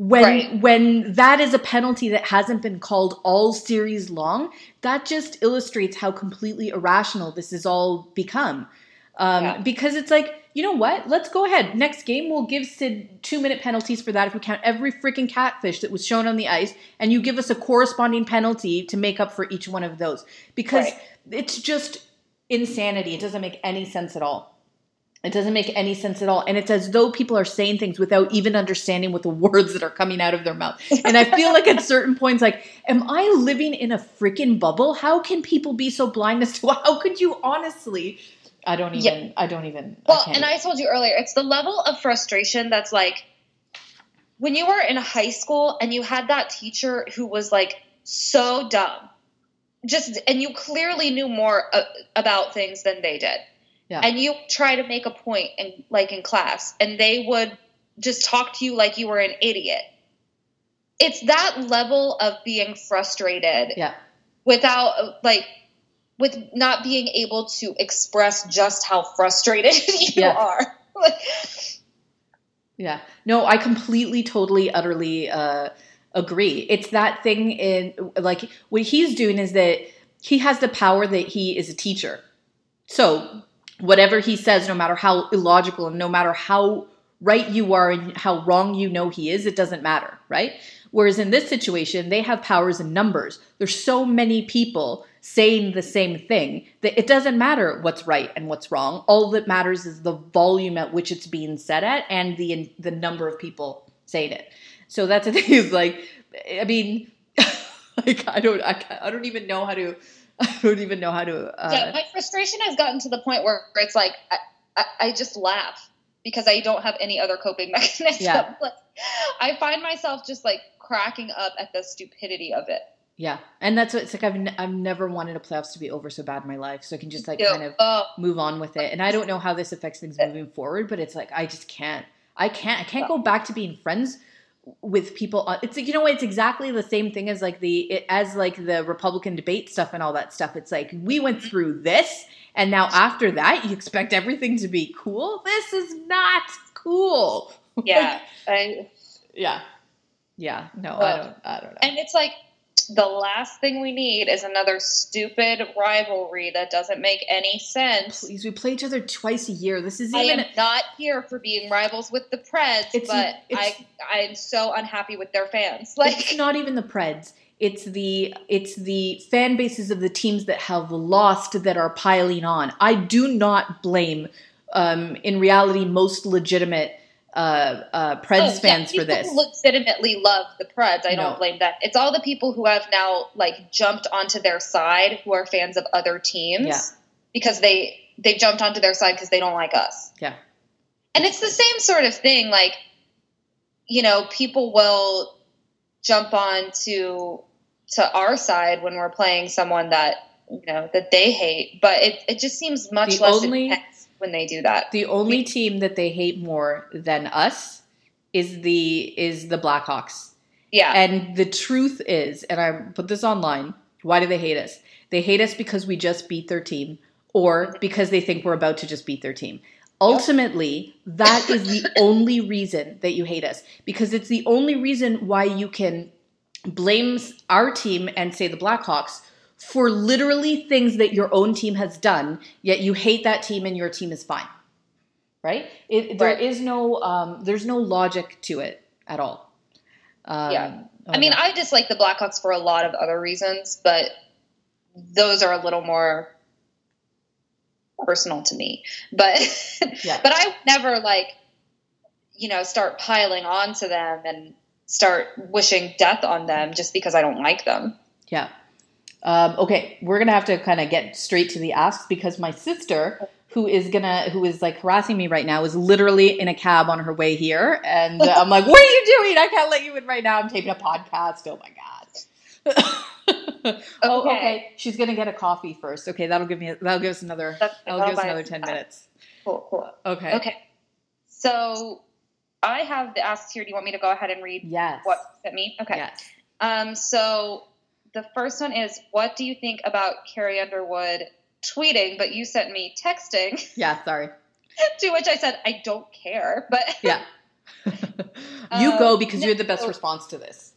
when Right. when that is a penalty that hasn't been called all series long, that just illustrates how completely irrational this has all become. Um, Yeah. Because it's like, you know what? Let's go ahead. Next game, we'll give Sid two minute penalties for that if we count every freaking catfish that was shown on the ice, and you give us a corresponding penalty to make up for each one of those. Because Right. it's just insanity. It doesn't make any sense at all. It doesn't make any sense at all. And it's as though people are saying things without even understanding what the words that are coming out of their mouth. And I feel like at certain points, like, am I living in a freaking bubble? How can people be so blind as to how could you honestly? I don't Yeah. even, I don't even. Well, can't and I told you earlier, it's the level of frustration that's like when you were in high school and you had that teacher who was like so dumb. Just and you clearly knew more uh, about things than they did. Yeah. And you try to make a point in like in class and they would just talk to you like you were an idiot. It's that level of being frustrated Yeah. without like with not being able to express just how frustrated you Yeah. are. Yeah. No, I completely, totally, utterly uh, agree. It's that thing in like what he's doing is that he has the power that he is a teacher. So whatever he says, no matter how illogical and no matter how right you are and how wrong you know he is, it doesn't matter, right? Whereas in this situation, they have powers and numbers. There's so many people saying the same thing that it doesn't matter what's right and what's wrong. All that matters is the volume at which it's being said at and the the number of people saying it. So that's the thing is like, I mean, like I don't, I, I don't even know how to, I don't even know how to. Uh, yeah, my frustration has gotten to the point where it's like I, I, I just laugh because I don't have any other coping mechanism. Yeah. Like, I find myself just like cracking up at the stupidity of it. Yeah, and that's what it's like. I've n- I've never wanted a playoffs to be over so bad in my life, so I can just like kind of Oh, move on with it. And I don't know how this affects things moving forward, but it's like I just can't. I can't. I can't go back to being friends with people. On, it's like you know what? It's exactly the same thing as like the it, as like the Republican debate stuff and all that stuff. It's like we went mm-hmm. through this, and now after that, you expect everything to be cool. This is not cool. yeah. I, Yeah, yeah. No, I don't. I don't know. and it's like the last thing we need is another stupid rivalry that doesn't make any sense. Please, we play each other twice a year. This is I even am not here for being rivals with the Preds, It's- but it's- I I'm so unhappy with their fans. Like it's not even the Preds. It's the it's the fan bases of the teams that have lost that are piling on. I do not blame, um, in reality, most legitimate uh, uh, Preds Oh, yeah, fans for this. who legitimately love the Preds. I No. don't blame them. It's all the people who have now like jumped onto their side who are fans of other teams Yeah. because they they jumped onto their side because they don't like us. Yeah. And it's the same sort of thing. Like, you know, people will jump on to to our side when we're playing someone that you know that they hate, but it it just seems much The less only- intense when they do that. The only team that they hate more than us is the is the Blackhawks. Yeah. And the truth is, and I put this online, why do they hate us? They hate us because we just beat their team or mm-hmm. because they think we're about to just beat their team. Ultimately, that is the only reason that you hate us because it's the only reason why you can blame our team and say the Blackhawks for literally things that your own team has done, yet you hate that team and your team is fine. Right? It, there Right. is no um, there's no logic to it at all. Um, Yeah. I mean, I dislike the Blackhawks for a lot of other reasons, but those are a little more personal to me. But Yeah. but I never like you know start piling on to them and start wishing death on them just because I don't like them. Yeah. Um, okay, we're gonna have to kind of get straight to the asks because my sister, who is gonna, who is like harassing me right now, is literally in a cab on her way here, and uh, I'm like, "What are you doing? I can't let you in right now. I'm taping a podcast. Oh my god." oh, Okay. okay. She's gonna get a coffee first. Okay, that'll give me. That'll give us another. That's- That'll give us another ten minutes. Cool, cool. Okay. Okay. So I have the asks here. Do you want me to go ahead and read Yes. what sent me? Okay. Yes. Um, so The first one is What do you think about Carrie Underwood tweeting, but you sent me texting? Yeah, sorry. to which I said, I don't care. But Yeah. you go Um, because you're the best no. response to this.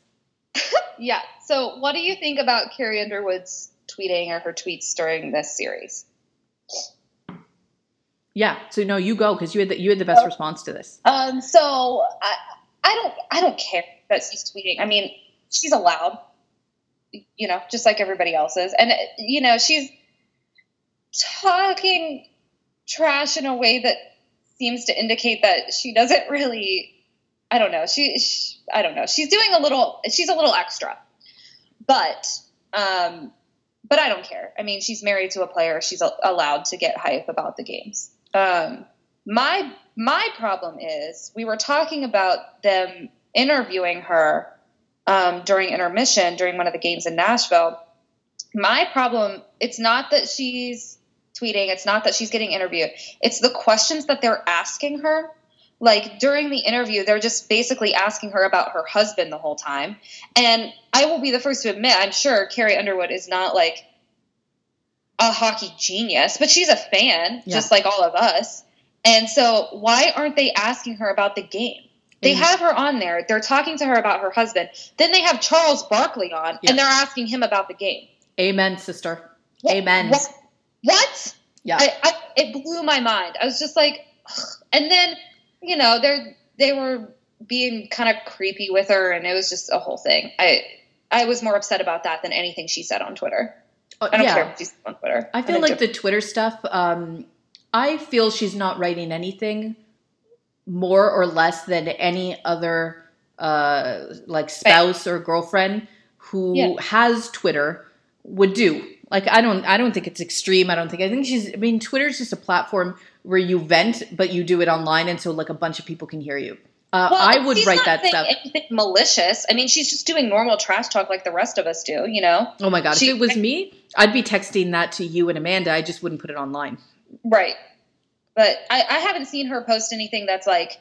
yeah. So, what do you think about Carrie Underwood's tweeting or her tweets during this series? Yeah. So no, you go because you had the you had the best Oh. response to this. Um, so I, I don't, I don't care that she's tweeting. I mean, she's allowed, you know, just like everybody else's. and you know, she's talking trash in a way that seems to indicate that she doesn't really. I don't know. She, she I don't know. She's doing a little. She's a little extra, but um, but I don't care. I mean, she's married to a player. She's allowed to get hype about the games. Um, my my problem is we were talking about them interviewing her um, during intermission during one of the games in Nashville. My problem it's not that she's tweeting, it's not that she's getting interviewed. It's the questions that they're asking her. Like during the interview, they're just basically asking her about her husband the whole time. And I will be the first to admit, I'm sure Carrie Underwood is not like a hockey genius, but she's a fan, Yeah. just like all of us. And so, why aren't they asking her about the game? They have her on there. They're talking to her about her husband. Then they have Charles Barkley on, Yeah. and they're asking him about the game. Amen, sister. What- Amen. What? what? Yeah. I, I, it blew my mind. I was just like, ugh. and then you know they're they were being kind of creepy with her, and it was just a whole thing. I I was more upset about that than anything she said on Twitter. Oh, I don't yeah. care what she said on Twitter. I feel like the Twitter stuff. Um, I feel she's not writing anything more or less than any other uh, like spouse or girlfriend who Yeah. has Twitter would do. Like I don't, I don't think it's extreme. I don't think. I think she's. I mean, Twitter is just a platform where you vent, but you do it online, and so like a bunch of people can hear you. Uh, Well, I would write that stuff. Anything malicious. I mean, she's just doing normal trash talk like the rest of us do. You know, Oh my god! she- if it was me, I'd be texting that to you and Amanda. I just wouldn't put it online. right? But I, I haven't seen her post anything that's like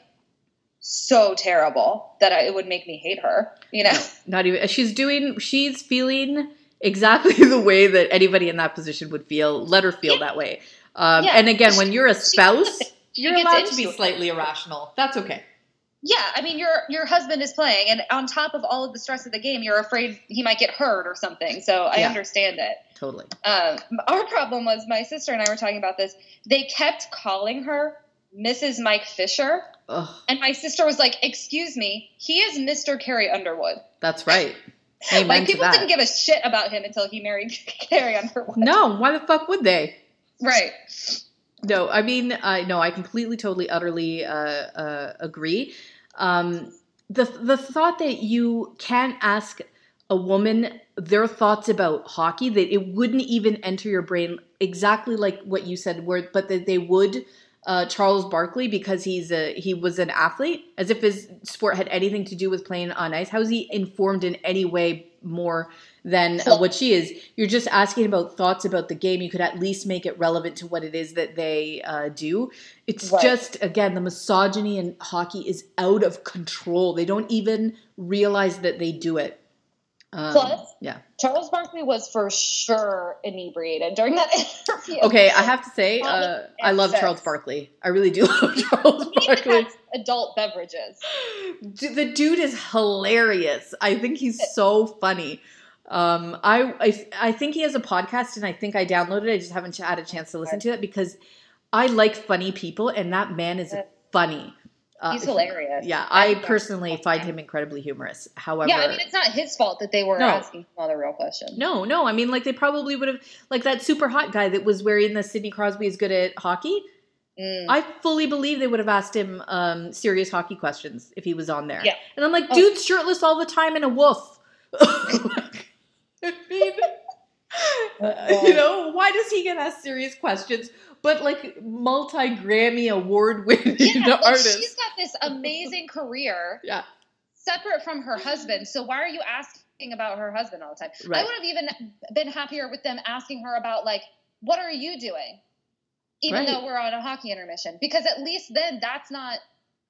so terrible that I, it would make me hate her. You know. Not even. She's doing. She's feeling exactly the way that anybody in that position would feel. Let her feel Yeah. that way. Um, Yeah. And again, when you're a spouse, you're allowed to be it. slightly irrational. That's okay. Yeah, I mean your your husband is playing, and on top of all of the stress of the game, you're afraid he might get hurt or something. So I Yeah. understand it. Totally. Um, our problem was my sister and I were talking about this. They kept calling her Mrs. Mike Fisher, Ugh, and my sister was like, "Excuse me, he is Mr. Carrie Underwood." that's right. Amen like people didn't give a shit about him until he married Carrie Underwood. no, why the fuck would they? right? No, I mean, uh, no, I completely, totally, utterly uh, uh, agree. Um, the the thought that you can ask a woman their thoughts about hockey that it wouldn't even enter your brain exactly like what you said, where but that they would. Uh, Charles Barkley because he's a he was an athlete, as if his sport had anything to do with playing on ice. How is he informed in any way more than uh, what she is? You're just asking about thoughts about the game. You could at least make it relevant to what it is that they uh, do. It's Right. just again the misogyny in hockey is out of control. They don't even realize that they do it. Um, Plus- yeah. Charles Barkley was for sure inebriated during that interview. Okay, I have to say, uh, I love. Charles Barkley. I really do love Charles Barkley. adult beverages. The dude is hilarious. I think he's so funny. Um, I, I I think he has a podcast, and I think I downloaded it. I just haven't had a chance to listen to it because I like funny people, and that man is funny. Uh, He's hilarious. Yeah, I personally find him incredibly humorous. However, Yeah, I mean, it's not his fault that they were No. asking him all the real questions. no, no. I mean, like they probably would have, like that super hot guy that was wearing the Sidney Crosby is good at hockey. Mm. I fully believe they would have asked him um, serious hockey questions if he was on there. Yeah. And I'm like, Oh. dude's shirtless all the time and a wolf. I mean, you know, why does he get asked serious questions? But like multi Grammy award winning yeah, artist. she's got this amazing career Yeah. separate from her husband. So why are you asking about her husband all the time? Right. I would have even been happier with them asking her about like, what are you doing? Even Right. though we're on a hockey intermission, because at least then that's not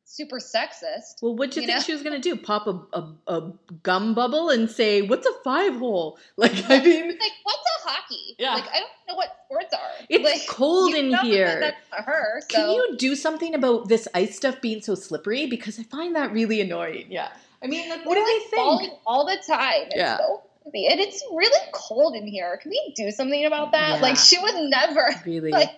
super sexist. Well, what do you, You think know? she was going to do? Pop a, a, a gum bubble and say, "What's a five hole?" Like, I mean, Like, what's a hockey? Yeah. Like, I don't know what sports are. it's like, cold in know that here. That's her. So. Can you do something about this ice stuff being so slippery? Because I find that really annoying. Yeah. I mean, like, what do they think? Falling all the time. It's Yeah. so and it's really cold in here. Can we do something about that? Yeah. Like, she would never. Really? Like,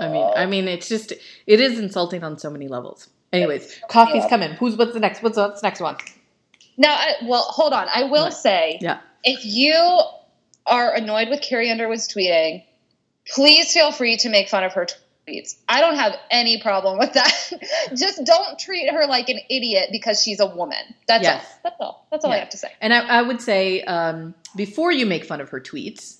I mean, I mean, it's just it is insulting on so many levels. Anyways, coffee's Yeah. coming. Who's what's the next? What's what's the next one? Now, I, well, hold on. I will Right. say, Yeah. if you are annoyed with Carrie Underwood's tweeting, please feel free to make fun of her tweets. I don't have any problem with that. Just don't treat her like an idiot because she's a woman. That's Yes. all. That's all. That's all I have to say. And I, I would say um, before you make fun of her tweets,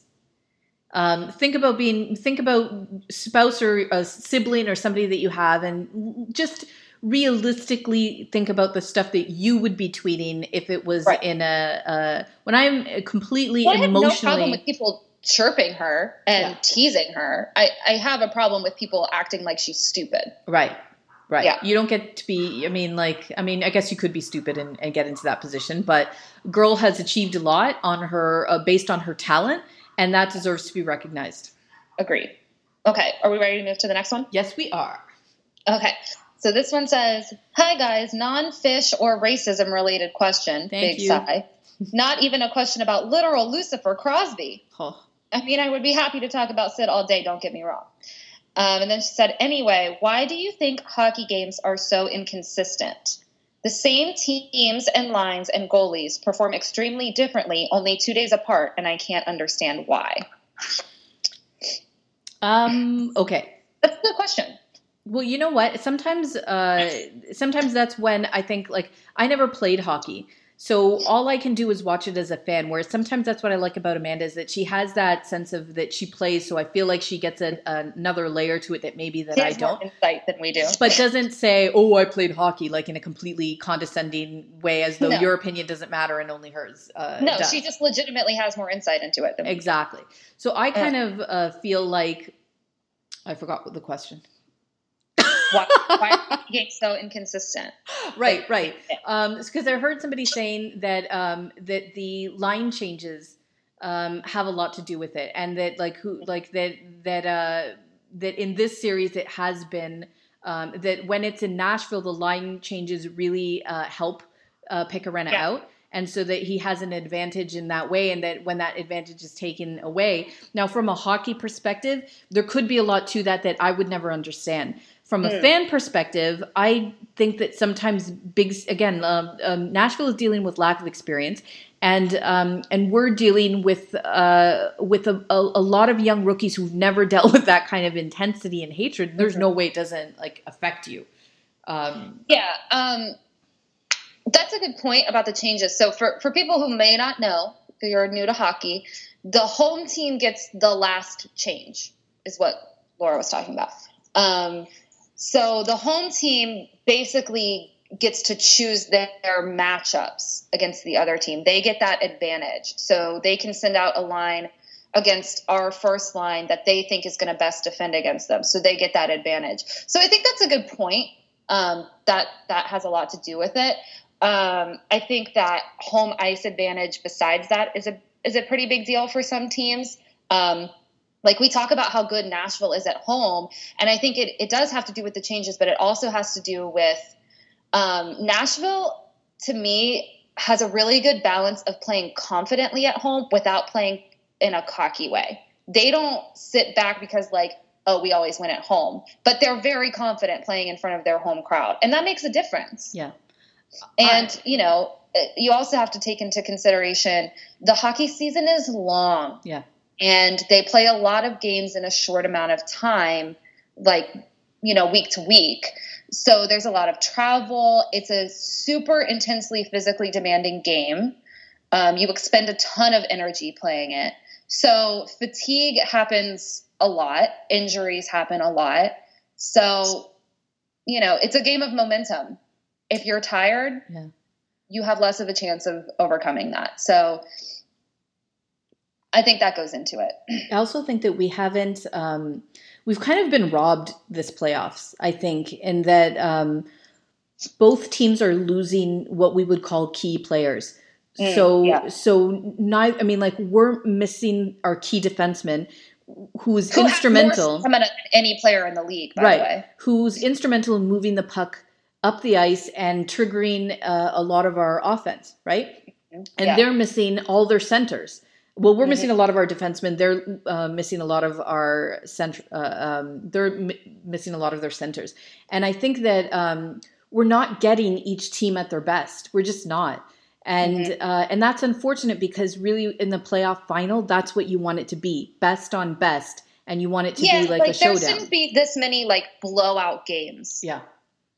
um, think about being think about spouse or a sibling or somebody that you have, and just realistically think about the stuff that you would be tweeting if it was Right. in a, a when I'm completely Well, I have no problem with people chirping her and Yeah. teasing her. I, I have a problem with people acting like she's stupid. Right. Right. Yeah. You don't get to be, I mean, like, I mean, I guess you could be stupid and, and get into that position, but girl has achieved a lot on her, uh, based on her talent, and that deserves to be recognized. Agree. Okay, are we ready to move to the next one? Yes, we are. Okay. So this one says, "Hi guys, non-fish or racism related question. Thank Big you. sigh. Not even a question about literal Lucifer Crosby. Oh, I mean, I would be happy to talk about Sid all day. Don't get me wrong." Um, and then she said, "Anyway, why do you think hockey games are so inconsistent? The same teams and lines and goalies perform extremely differently, only two days apart, and I can't understand why." um, okay. That's a good question. Well, you know what? Sometimes, uh, sometimes that's when I think like I never played hockey, so all I can do is watch it as a fan. Whereas sometimes that's what I like about Amanda is that she has that sense of that she plays, so I feel like she gets a, another layer to it that maybe that She I don't. insight than we do. but doesn't say, "Oh, I played hockey," like in a completely condescending way, as though No. your opinion doesn't matter and only hers. Uh, No, does. she just legitimately has more insight into it than exactly. So I kind of uh, feel like I forgot what the question. Why, why are games so inconsistent? right, right. Um, because I heard somebody saying that um, that the line changes um, have a lot to do with it, and that like who like that that uh, that in this series it has been um, that when it's in Nashville, the line changes really uh, help uh, Pekka Rinne Yeah. out. And so that he has an advantage in that way, and that when that advantage is taken away. Now, from a hockey perspective, there could be a lot to that that I would never understand. From a Mm. fan perspective, I think that sometimes big again, um, um, Nashville is dealing with lack of experience, and um, and we're dealing with uh, with a, a, a lot of young rookies who've never dealt with that kind of intensity and hatred. There's Mhm. no way it doesn't like affect you. Um, Yeah, um, that's a good point about the changes. So for, for people who may not know, if you're new to hockey, the home team gets the last change, is what Laura was talking about. So the home team basically gets to choose their, their matchups against the other team. They get that advantage. So they can send out a line against our first line that they think is going to best defend against them. So they get that advantage. So I think that's a good point. Um, that that has a lot to do with it. Um, I think that home ice advantage, besides that, is a is a pretty big deal for some teams. Um, like we talk about how good Nashville is at home, and I think it, it does have to do with the changes, but it also has to do with um, Nashville. To me, has a really good balance of playing confidently at home without playing in a cocky way. They don't sit back because like oh we always win at home, but they're very confident playing in front of their home crowd, and that makes a difference. yeah, And, you know, you also have to take into consideration the hockey season is long yeah, and they play a lot of games in a short amount of time, like, you know, week to week. So there's a lot of travel. It's a super intensely physically demanding game. Um, you expend a ton of energy playing it. So fatigue happens a lot, injuries happen a lot. So, you know, it's a game of momentum. If you're tired, Yeah. you have less of a chance of overcoming that. So I think that goes into it. I also think that we haven't um, we've kind of been robbed this playoffs. I think, in that um, both teams are losing what we would call key players. Mm, so yeah. so neither. I mean, like we're missing our key defenseman, who's Who instrumental, more stamina than any player in the league, by right? the way. Who's instrumental in moving the puck up the ice and triggering uh, a lot of our offense, right? and Yeah. they're missing all their centers. Well, we're missing a lot of our defensemen. They're uh, missing a lot of our center. Uh, um, they're mi- missing a lot of their centers, and I think that um, we're not getting each team at their best. We're just not, and Mm-hmm. uh, and that's unfortunate because really in the playoff final, that's what you want it to be: best on best, and you want it to yeah, be like, like, a there showdown. There shouldn't be this many like blowout games yeah.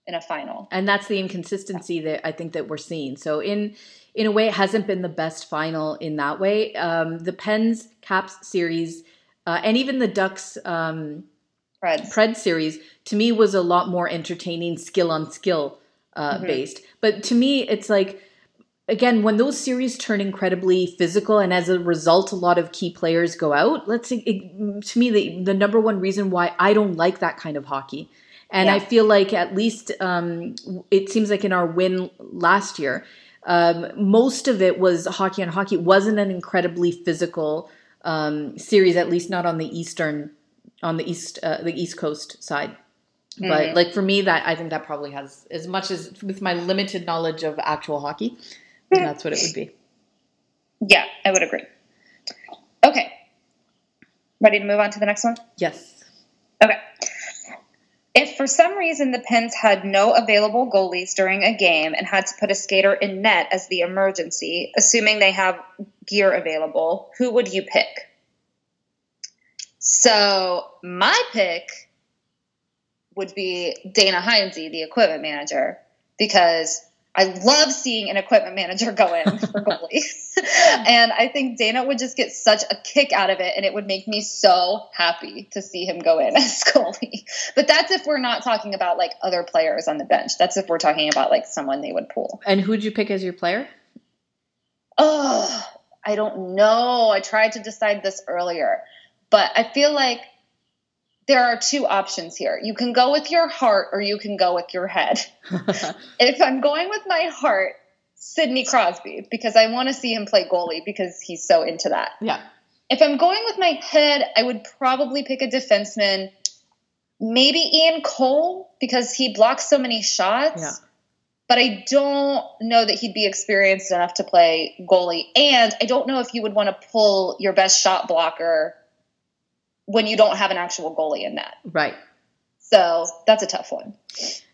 in a final. and that's the inconsistency that I think that we're seeing. So in in a way, it hasn't been the best final in that way. Um, the Pens Caps series uh, and even the Ducks um, Preds. Pred series to me was a lot more entertaining, skill on skill uh, Mhm. based. But to me, it's like again when those series turn incredibly physical, and as a result, a lot of key players go out. Let's it, to me the the number one reason why I don't like that kind of hockey. And I feel like at least um, it seems like in our win last year, um, most of it was hockey on hockey. It wasn't an incredibly physical um, series, at least not on the eastern, on the east, uh, the east coast side. But Mhm. like for me, that I think that probably has as much as with my limited knowledge of actual hockey, that's what it would be. Yeah, I would agree. Okay. Ready to move on to the next one? Yes. Okay. If for some reason the Pens had no available goalies during a game and had to put a skater in net as the emergency, assuming they have gear available, who would you pick? So my pick would be Dana Heinze, the equipment manager, because I love seeing an equipment manager go in for goalies. and I think Dana would just get such a kick out of it, and it would make me so happy to see him go in as goalie. But that's if we're not talking about like other players on the bench. That's if we're talking about like someone they would pull. And who'd you pick as your player? Oh, I don't know. I tried to decide this earlier, but I feel like there are two options here. You can go with your heart or you can go with your head. if I'm going with my heart, Sidney Crosby, because I want to see him play goalie because he's so into that. yeah. If I'm going with my head, I would probably pick a defenseman, maybe Ian Cole, because he blocks so many shots. Yeah. But I don't know that he'd be experienced enough to play goalie. And I don't know if you would want to pull your best shot blocker when you don't have an actual goalie in that. Right. So that's a tough one.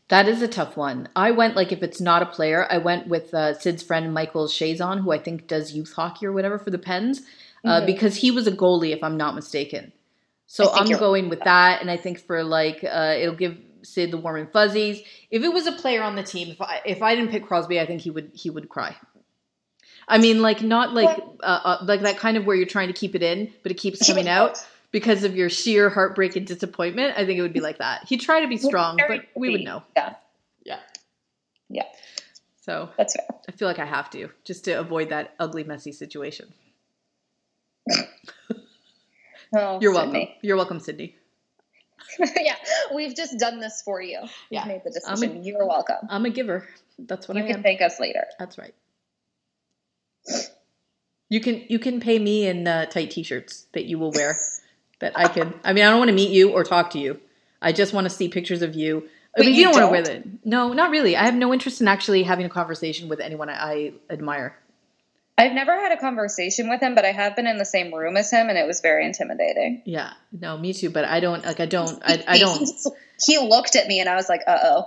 That is a tough one. I went like if it's not a player, I went with uh, Sid's friend Michael Shazon, who I think does youth hockey or whatever for the Pens, uh, Mhm. because he was a goalie, if I'm not mistaken. So I'm going with that, and I think for like uh, it'll give Sid the warm and fuzzies. If it was a player on the team, if I if I didn't pick Crosby, I think he would he would cry. I mean, like not like uh, uh, like that kind of where you're trying to keep it in, but it keeps coming out because of your sheer heartbreak and disappointment. I think it would be like that. He'd try to be strong, but we would know. Yeah, Yeah. Yeah. So that's fair. I feel like I have to just to avoid that ugly, messy situation. Oh, You're welcome. Sidney. You're welcome, Sidney. yeah, we've just done this for you. We've Yeah. made the I'm a- decision. You're welcome. I'm a giver. That's what you I am. You can thank us later. That's right. You can you can pay me in uh, tight t-shirts that you will wear. that I could. I mean, I don't want to meet you or talk to you. I just want to see pictures of you. I Wait, mean, you, you don't, want to wear don't? No, not really. I have no interest in actually having a conversation with anyone I, I admire. I've never had a conversation with him, but I have been in the same room as him, and it was very intimidating. Yeah, no, me too. But I don't like. I don't. I, I don't. He looked at me, and I was like, "Uh oh."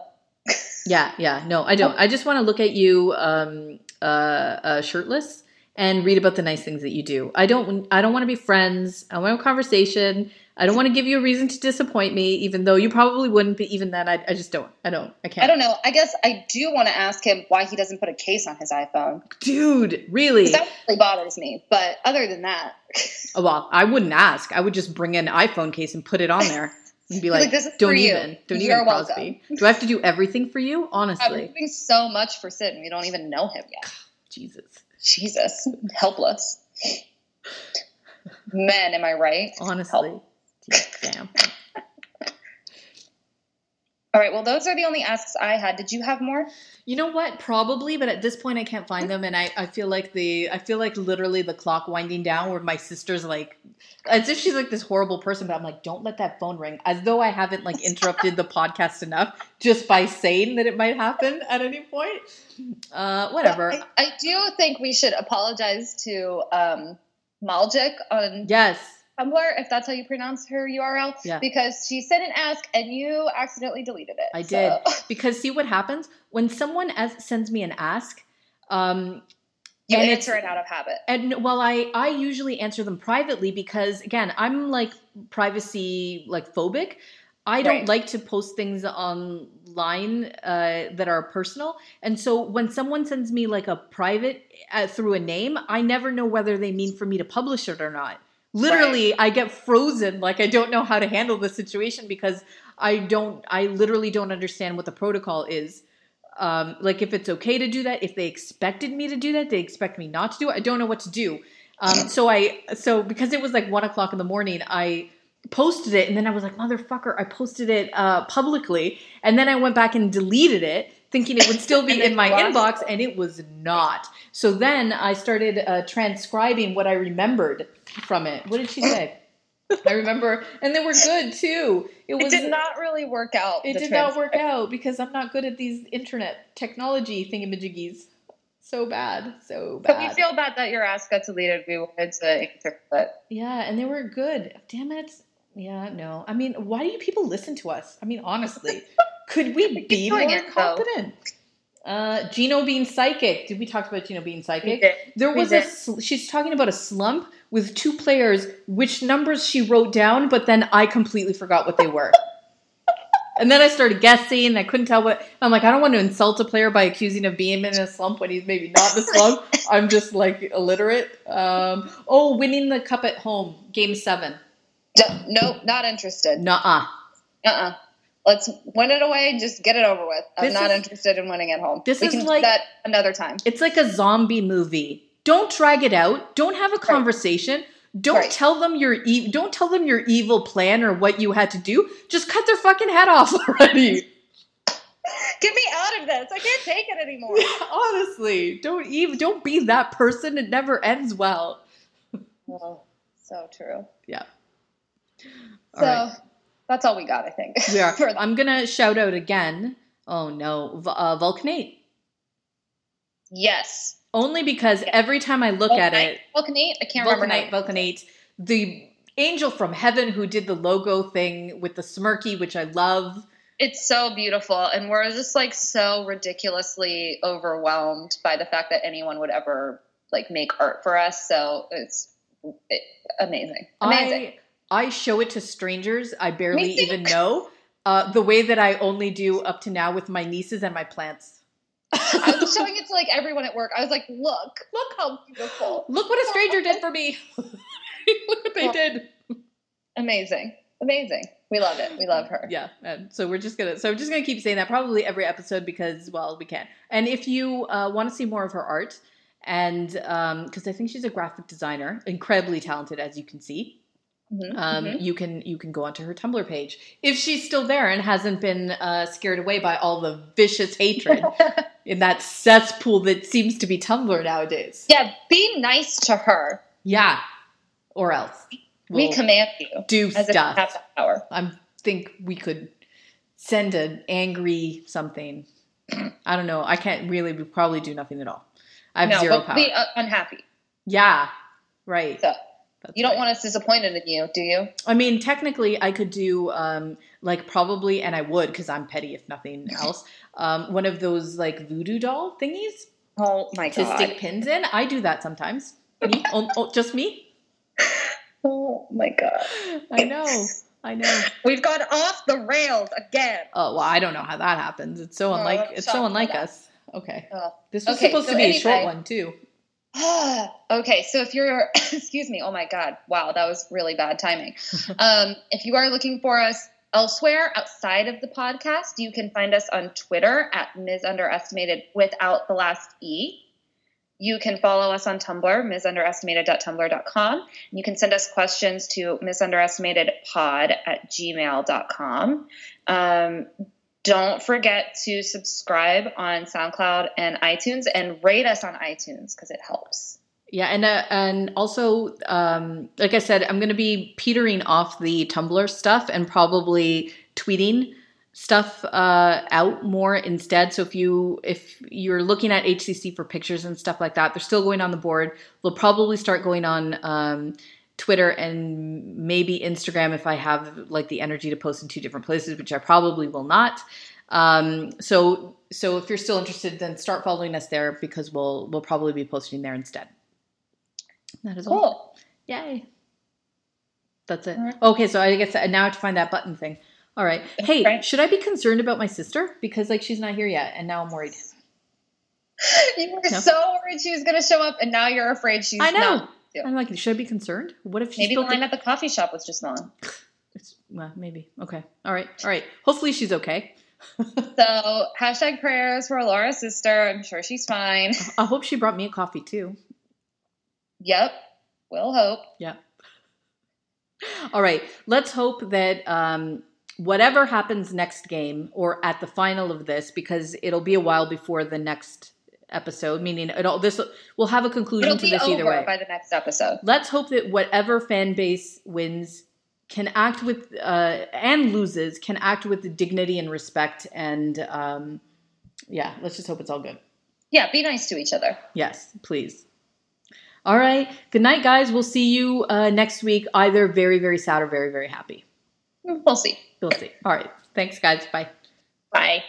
Yeah, yeah. No, I don't. I just want to look at you um, uh, uh, shirtless and read about the nice things that you do. I don't. I don't want to be friends. I want a conversation. I don't want to give you a reason to disappoint me, even though you probably wouldn't. But even then, I, I just don't. I don't. I can't. I don't know. I guess I do want to ask him why he doesn't put a case on his iPhone. Dude, really? that really bothers me. But other than that, Oh, well, I wouldn't ask. I would just bring an iPhone case and put it on there and be Like, like, "Don't for you. even, don't You're even, Crosby. Do I have to do everything for you? Honestly, I'm doing so much for Sid, and we don't even know him yet. Jesus. Jesus, helpless. Men, am I right? Honestly, damn. All right. Well, those are the only asks I had. Did you have more? You know what? Probably, but at this point I can't find them and I, I feel like the I feel like literally the clock winding down where my sister's like as if she's like this horrible person, but I'm like, don't let that phone ring. As though I haven't like interrupted the podcast enough just by saying that it might happen at any point. Uh whatever. I, I do think we should apologize to um Maljik on Yes. Tumblr, if that's how you pronounce her URL, Yeah. because she sent an ask and you accidentally deleted it. I So- did because see what happens when someone as- sends me an ask. Um, You and answer it's- it out of habit. and well, I I usually answer them privately because again, I'm like privacy like phobic. I don't Right. like to post things online uh, that are personal, and so when someone sends me like a private uh, through a name, I never know whether they mean for me to publish it or not. Literally, I get frozen. Like I don't know how to handle the situation because I don't. I literally don't understand what the protocol is. Um, like if it's okay to do that, if they expected me to do that, they expect me not to do it. I don't know what to do. Um, so I so because it was like one o'clock in the morning, I posted it and then I was like, motherfucker, I posted it uh, publicly, and then I went back and deleted it, thinking it would still be in my inbox, and it was not. So then I started uh, transcribing what I remembered from it. What did she say? I remember, and they were good too. It It was did not really work out. it did not work out because I'm not good at these internet technology thingamajiggies. So bad, so bad. But we feel bad that your ass got deleted. We wanted to answer, but yeah, and they were good. Damn it. Yeah, no. I mean, why do you people listen to us? I mean, honestly, could we be more it, competent? Uh, Gino being psychic. Did we talk about Gino being psychic? There was a. sl- She's talking about a slump with two players, which numbers she wrote down, but then I completely forgot what they were. and then I started guessing. I couldn't tell what. I'm like, I don't want to insult a player by accusing of being in a slump when he's maybe not in a slump. I'm just like illiterate. Um, oh, winning the cup at home, game seven. D- nope, not interested. Nuh-uh. Uh uh Let's win it away. Just get it over with. I'm This not is- interested in winning at home. this we is can like- do that another time. It's like a zombie movie. Don't drag it out. Don't have a conversation. Don't Right. tell them your e- don't tell them your evil plan or what you had to do. Just cut their fucking head off already. Get me out of this. I can't take it anymore. Honestly, don't even don't be that person. It never ends well. Oh, so true. Yeah. So All right. That's all we got, I think. We are. For- I'm gonna shout out again. Oh no, uh, Vulcanate. yes. Only because every time I look at it, Vulcanate? I can't remember. Vulcanite, how- Vulcanate, the angel from heaven who did the logo thing with the smirky, which I love. It's so beautiful, and we're just like so ridiculously overwhelmed by the fact that anyone would ever like make art for us. So it's it, amazing, amazing. I I show it to strangers I barely even know. Uh, the way that I only do up to now with my nieces and my plants. I was showing it to like everyone at work. I was like, "Look, look how beautiful, Look what a stranger did for me. Look what they did. amazing, amazing." We love it. We love her. Yeah, and so we're just gonna so I'm just gonna keep saying that probably every episode because well we can. And if you uh, want to see more of her art, and because I think she's a graphic designer, incredibly talented as you can see, Mhm, um, mhm. you can you can go onto her Tumblr page if she's still there and hasn't been uh, scared away by all the vicious hatred in that cesspool that seems to be Tumblr nowadays. yeah, be nice to her. Yeah, or else we we'll command you do stuff. have that power. I think we could send an angry something. I don't know. I can't really. We probably do nothing at all. I have no, zero power. be unhappy. yeah, right. So That's you don't right. want us disappointed in you, do you? I mean, technically, I could do um, like probably, and I would because I'm petty if nothing else. Um, one of those like voodoo doll thingies Oh my god! to stick pins in. I do that sometimes. Me, oh, oh, just me. Oh my god! I know. I know. We've gone off the rails again. Oh well, I don't know how that happens. It's so unlike. I'm It's so unlike us. Okay. Oh. This was Okay, supposed so to be a short one too. okay, so if you're, excuse me, oh my God, wow, that was really bad timing. um, if you are looking for us elsewhere outside of the podcast, you can find us on Twitter at Ms. Underestimated without the last E. You can follow us on Tumblr, misunderestimated.tumblr.com. And you can send us questions to misunderestimatedpod at gmail.com. Um, don't forget to subscribe on SoundCloud and iTunes and rate us on iTunes because it helps. Yeah, and uh, and also, um, like I said, I'm going to be petering off the Tumblr stuff and probably tweeting stuff uh, out more instead. So if you if you're looking at HCC for pictures and stuff like that, they're still going on the board. They'll probably start going on um, Twitter and maybe Instagram if I have like the energy to post in two different places, which I probably will not. Um, so so if you're still interested, then start following us there because we'll we'll probably be posting there instead. That is Cool. all. Yay. That's it. Right. Okay, so I guess now I have to find that button thing. All right. Hey, Right. should I be concerned about my sister because like she's not here yet, and now I'm worried. You were No. so worried she was going to show up, and now you're afraid she's I know. not. Yeah. I'm like, should I be concerned? What if she's Maybe the spilled the- line at the coffee shop was just on. It's, well, maybe. Okay. All right. All right. Hopefully she's okay. So hashtag prayers for Laura's sister. I'm sure she's fine. I hope she brought me a coffee too. Yep. We'll hope. Yeah. All right. Let's hope that um, whatever happens next game or at the final of this, because it'll be a while before the next episode, meaning it all this we'll have a conclusion to this either way. by the next episode. Let's hope that whatever fan base wins can act with uh, and loses can act with dignity and respect and um, yeah. Let's just hope it's all good. Yeah, be nice to each other. Yes, please. All right. Good night, guys. We'll see you uh, next week, either very, very sad or very, very happy. We'll see. We'll see. All right. Thanks, guys. Bye. Bye.